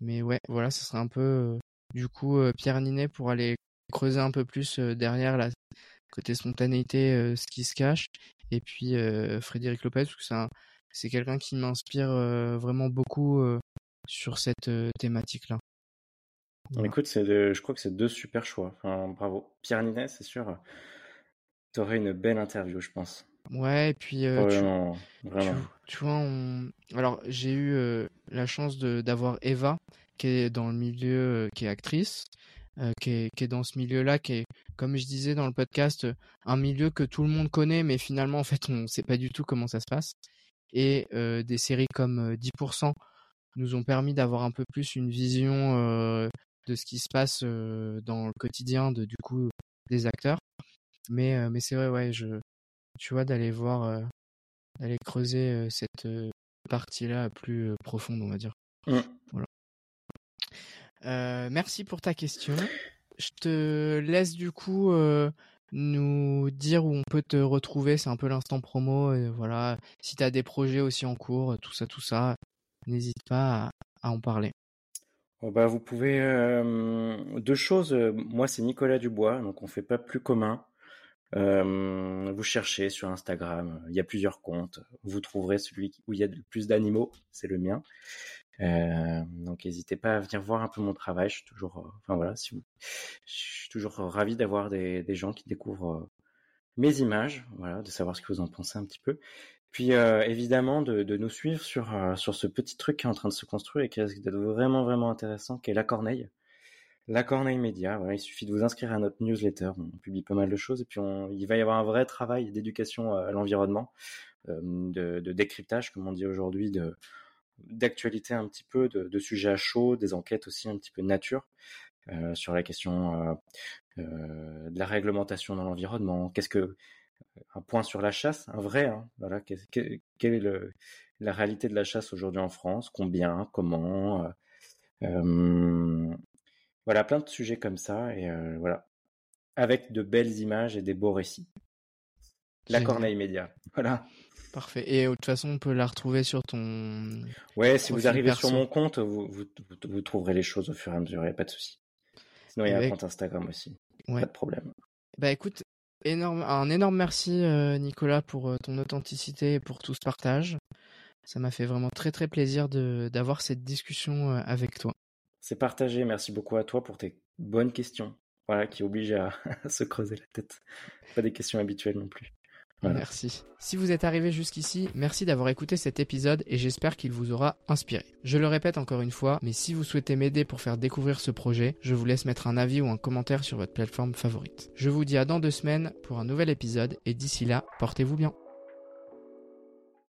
mais ouais, voilà, ça serait un peu du coup Pierre Ninet pour aller creuser un peu plus derrière la côté spontanéité, ce qui se cache, et puis Frédéric Lopez c'est quelqu'un qui m'inspire vraiment beaucoup sur cette thématique-là. Écoute, c'est je crois que c'est deux super choix. Enfin, bravo. Pierre Ninet, c'est sûr. Tu aurais une belle interview, je pense. Ouais, et puis vraiment, tu, vraiment. Tu, vois, alors j'ai eu la chance d'avoir Eva, qui est dans le milieu, qui est actrice, qui, est, qui, est, dans ce milieu-là, qui est, comme je disais dans le podcast, un milieu que tout le monde connaît, mais finalement, en fait, on ne sait pas du tout comment ça se passe. Et des séries comme 10% nous ont permis d'avoir un peu plus une vision de ce qui se passe dans le quotidien de, du coup, des acteurs. Mais, mais c'est vrai, ouais, je, tu vois, d'aller voir, d'aller creuser cette partie-là plus profonde, on va dire. Mmh. Voilà. merci pour ta question. Je te laisse du coup nous dire où on peut te retrouver. C'est un peu l'instant promo. Et voilà. Si tu as des projets aussi en cours, tout ça, tout ça, n'hésite pas à, en parler. Oh bah, vous pouvez. deux choses. Moi, c'est Nicolas Dubois, donc on fait pas plus commun. Euh, vous cherchez sur Instagram, il y a plusieurs comptes. Vous trouverez celui où il y a le plus d'animaux, c'est le mien. Euh, donc n'hésitez pas à venir voir un peu mon travail. Je suis toujours, euh, enfin voilà, je suis toujours ravi d'avoir des, des, gens qui découvrent mes images, voilà, de savoir ce que vous en pensez un petit peu. Puis évidemment de, nous suivre sur sur ce petit truc qui est en train de se construire et qui risque d'être vraiment vraiment intéressant, qui est la Corneille. La Corneille Média, il suffit de vous inscrire à notre newsletter. On publie pas mal de choses et puis il va y avoir un vrai travail d'éducation à l'environnement, euh, de, décryptage, comme on dit aujourd'hui, de d'actualité un petit peu, de, sujets à chaud, des enquêtes aussi un petit peu de nature euh, sur la question euh, de la réglementation dans l'environnement. Qu'est-ce que un point sur la chasse, un vrai, hein, voilà, quelle est le, la réalité de la chasse aujourd'hui en France, combien, comment, voilà, plein de sujets comme ça, et euh, voilà. Avec de belles images et des beaux récits. La Corneille Média, voilà. Parfait. Et de toute façon, on peut la retrouver sur ton. Ouais, si vous arrivez sur mon compte, vous, vous, trouverez les choses au fur et à mesure, il n'y a pas de souci. Sinon, il y a un compte Instagram aussi. Pas de problème. Bah écoute, un énorme merci euh, Nicolas pour euh, ton authenticité et pour tout ce partage. Ça m'a fait vraiment très très plaisir d'avoir cette discussion avec toi. C'est partagé. Merci beaucoup à toi pour tes bonnes questions. Voilà, qui obligent à, se creuser la tête. Pas des questions habituelles non plus. Merci. Si vous êtes arrivé jusqu'ici, merci d'avoir écouté cet épisode et j'espère qu'il vous aura inspiré. Je le répète encore une fois, mais si vous souhaitez m'aider pour faire découvrir ce projet, je vous laisse mettre un avis ou un commentaire sur votre plateforme favorite. Je vous dis à dans deux semaines pour un nouvel épisode et d'ici là, portez-vous bien.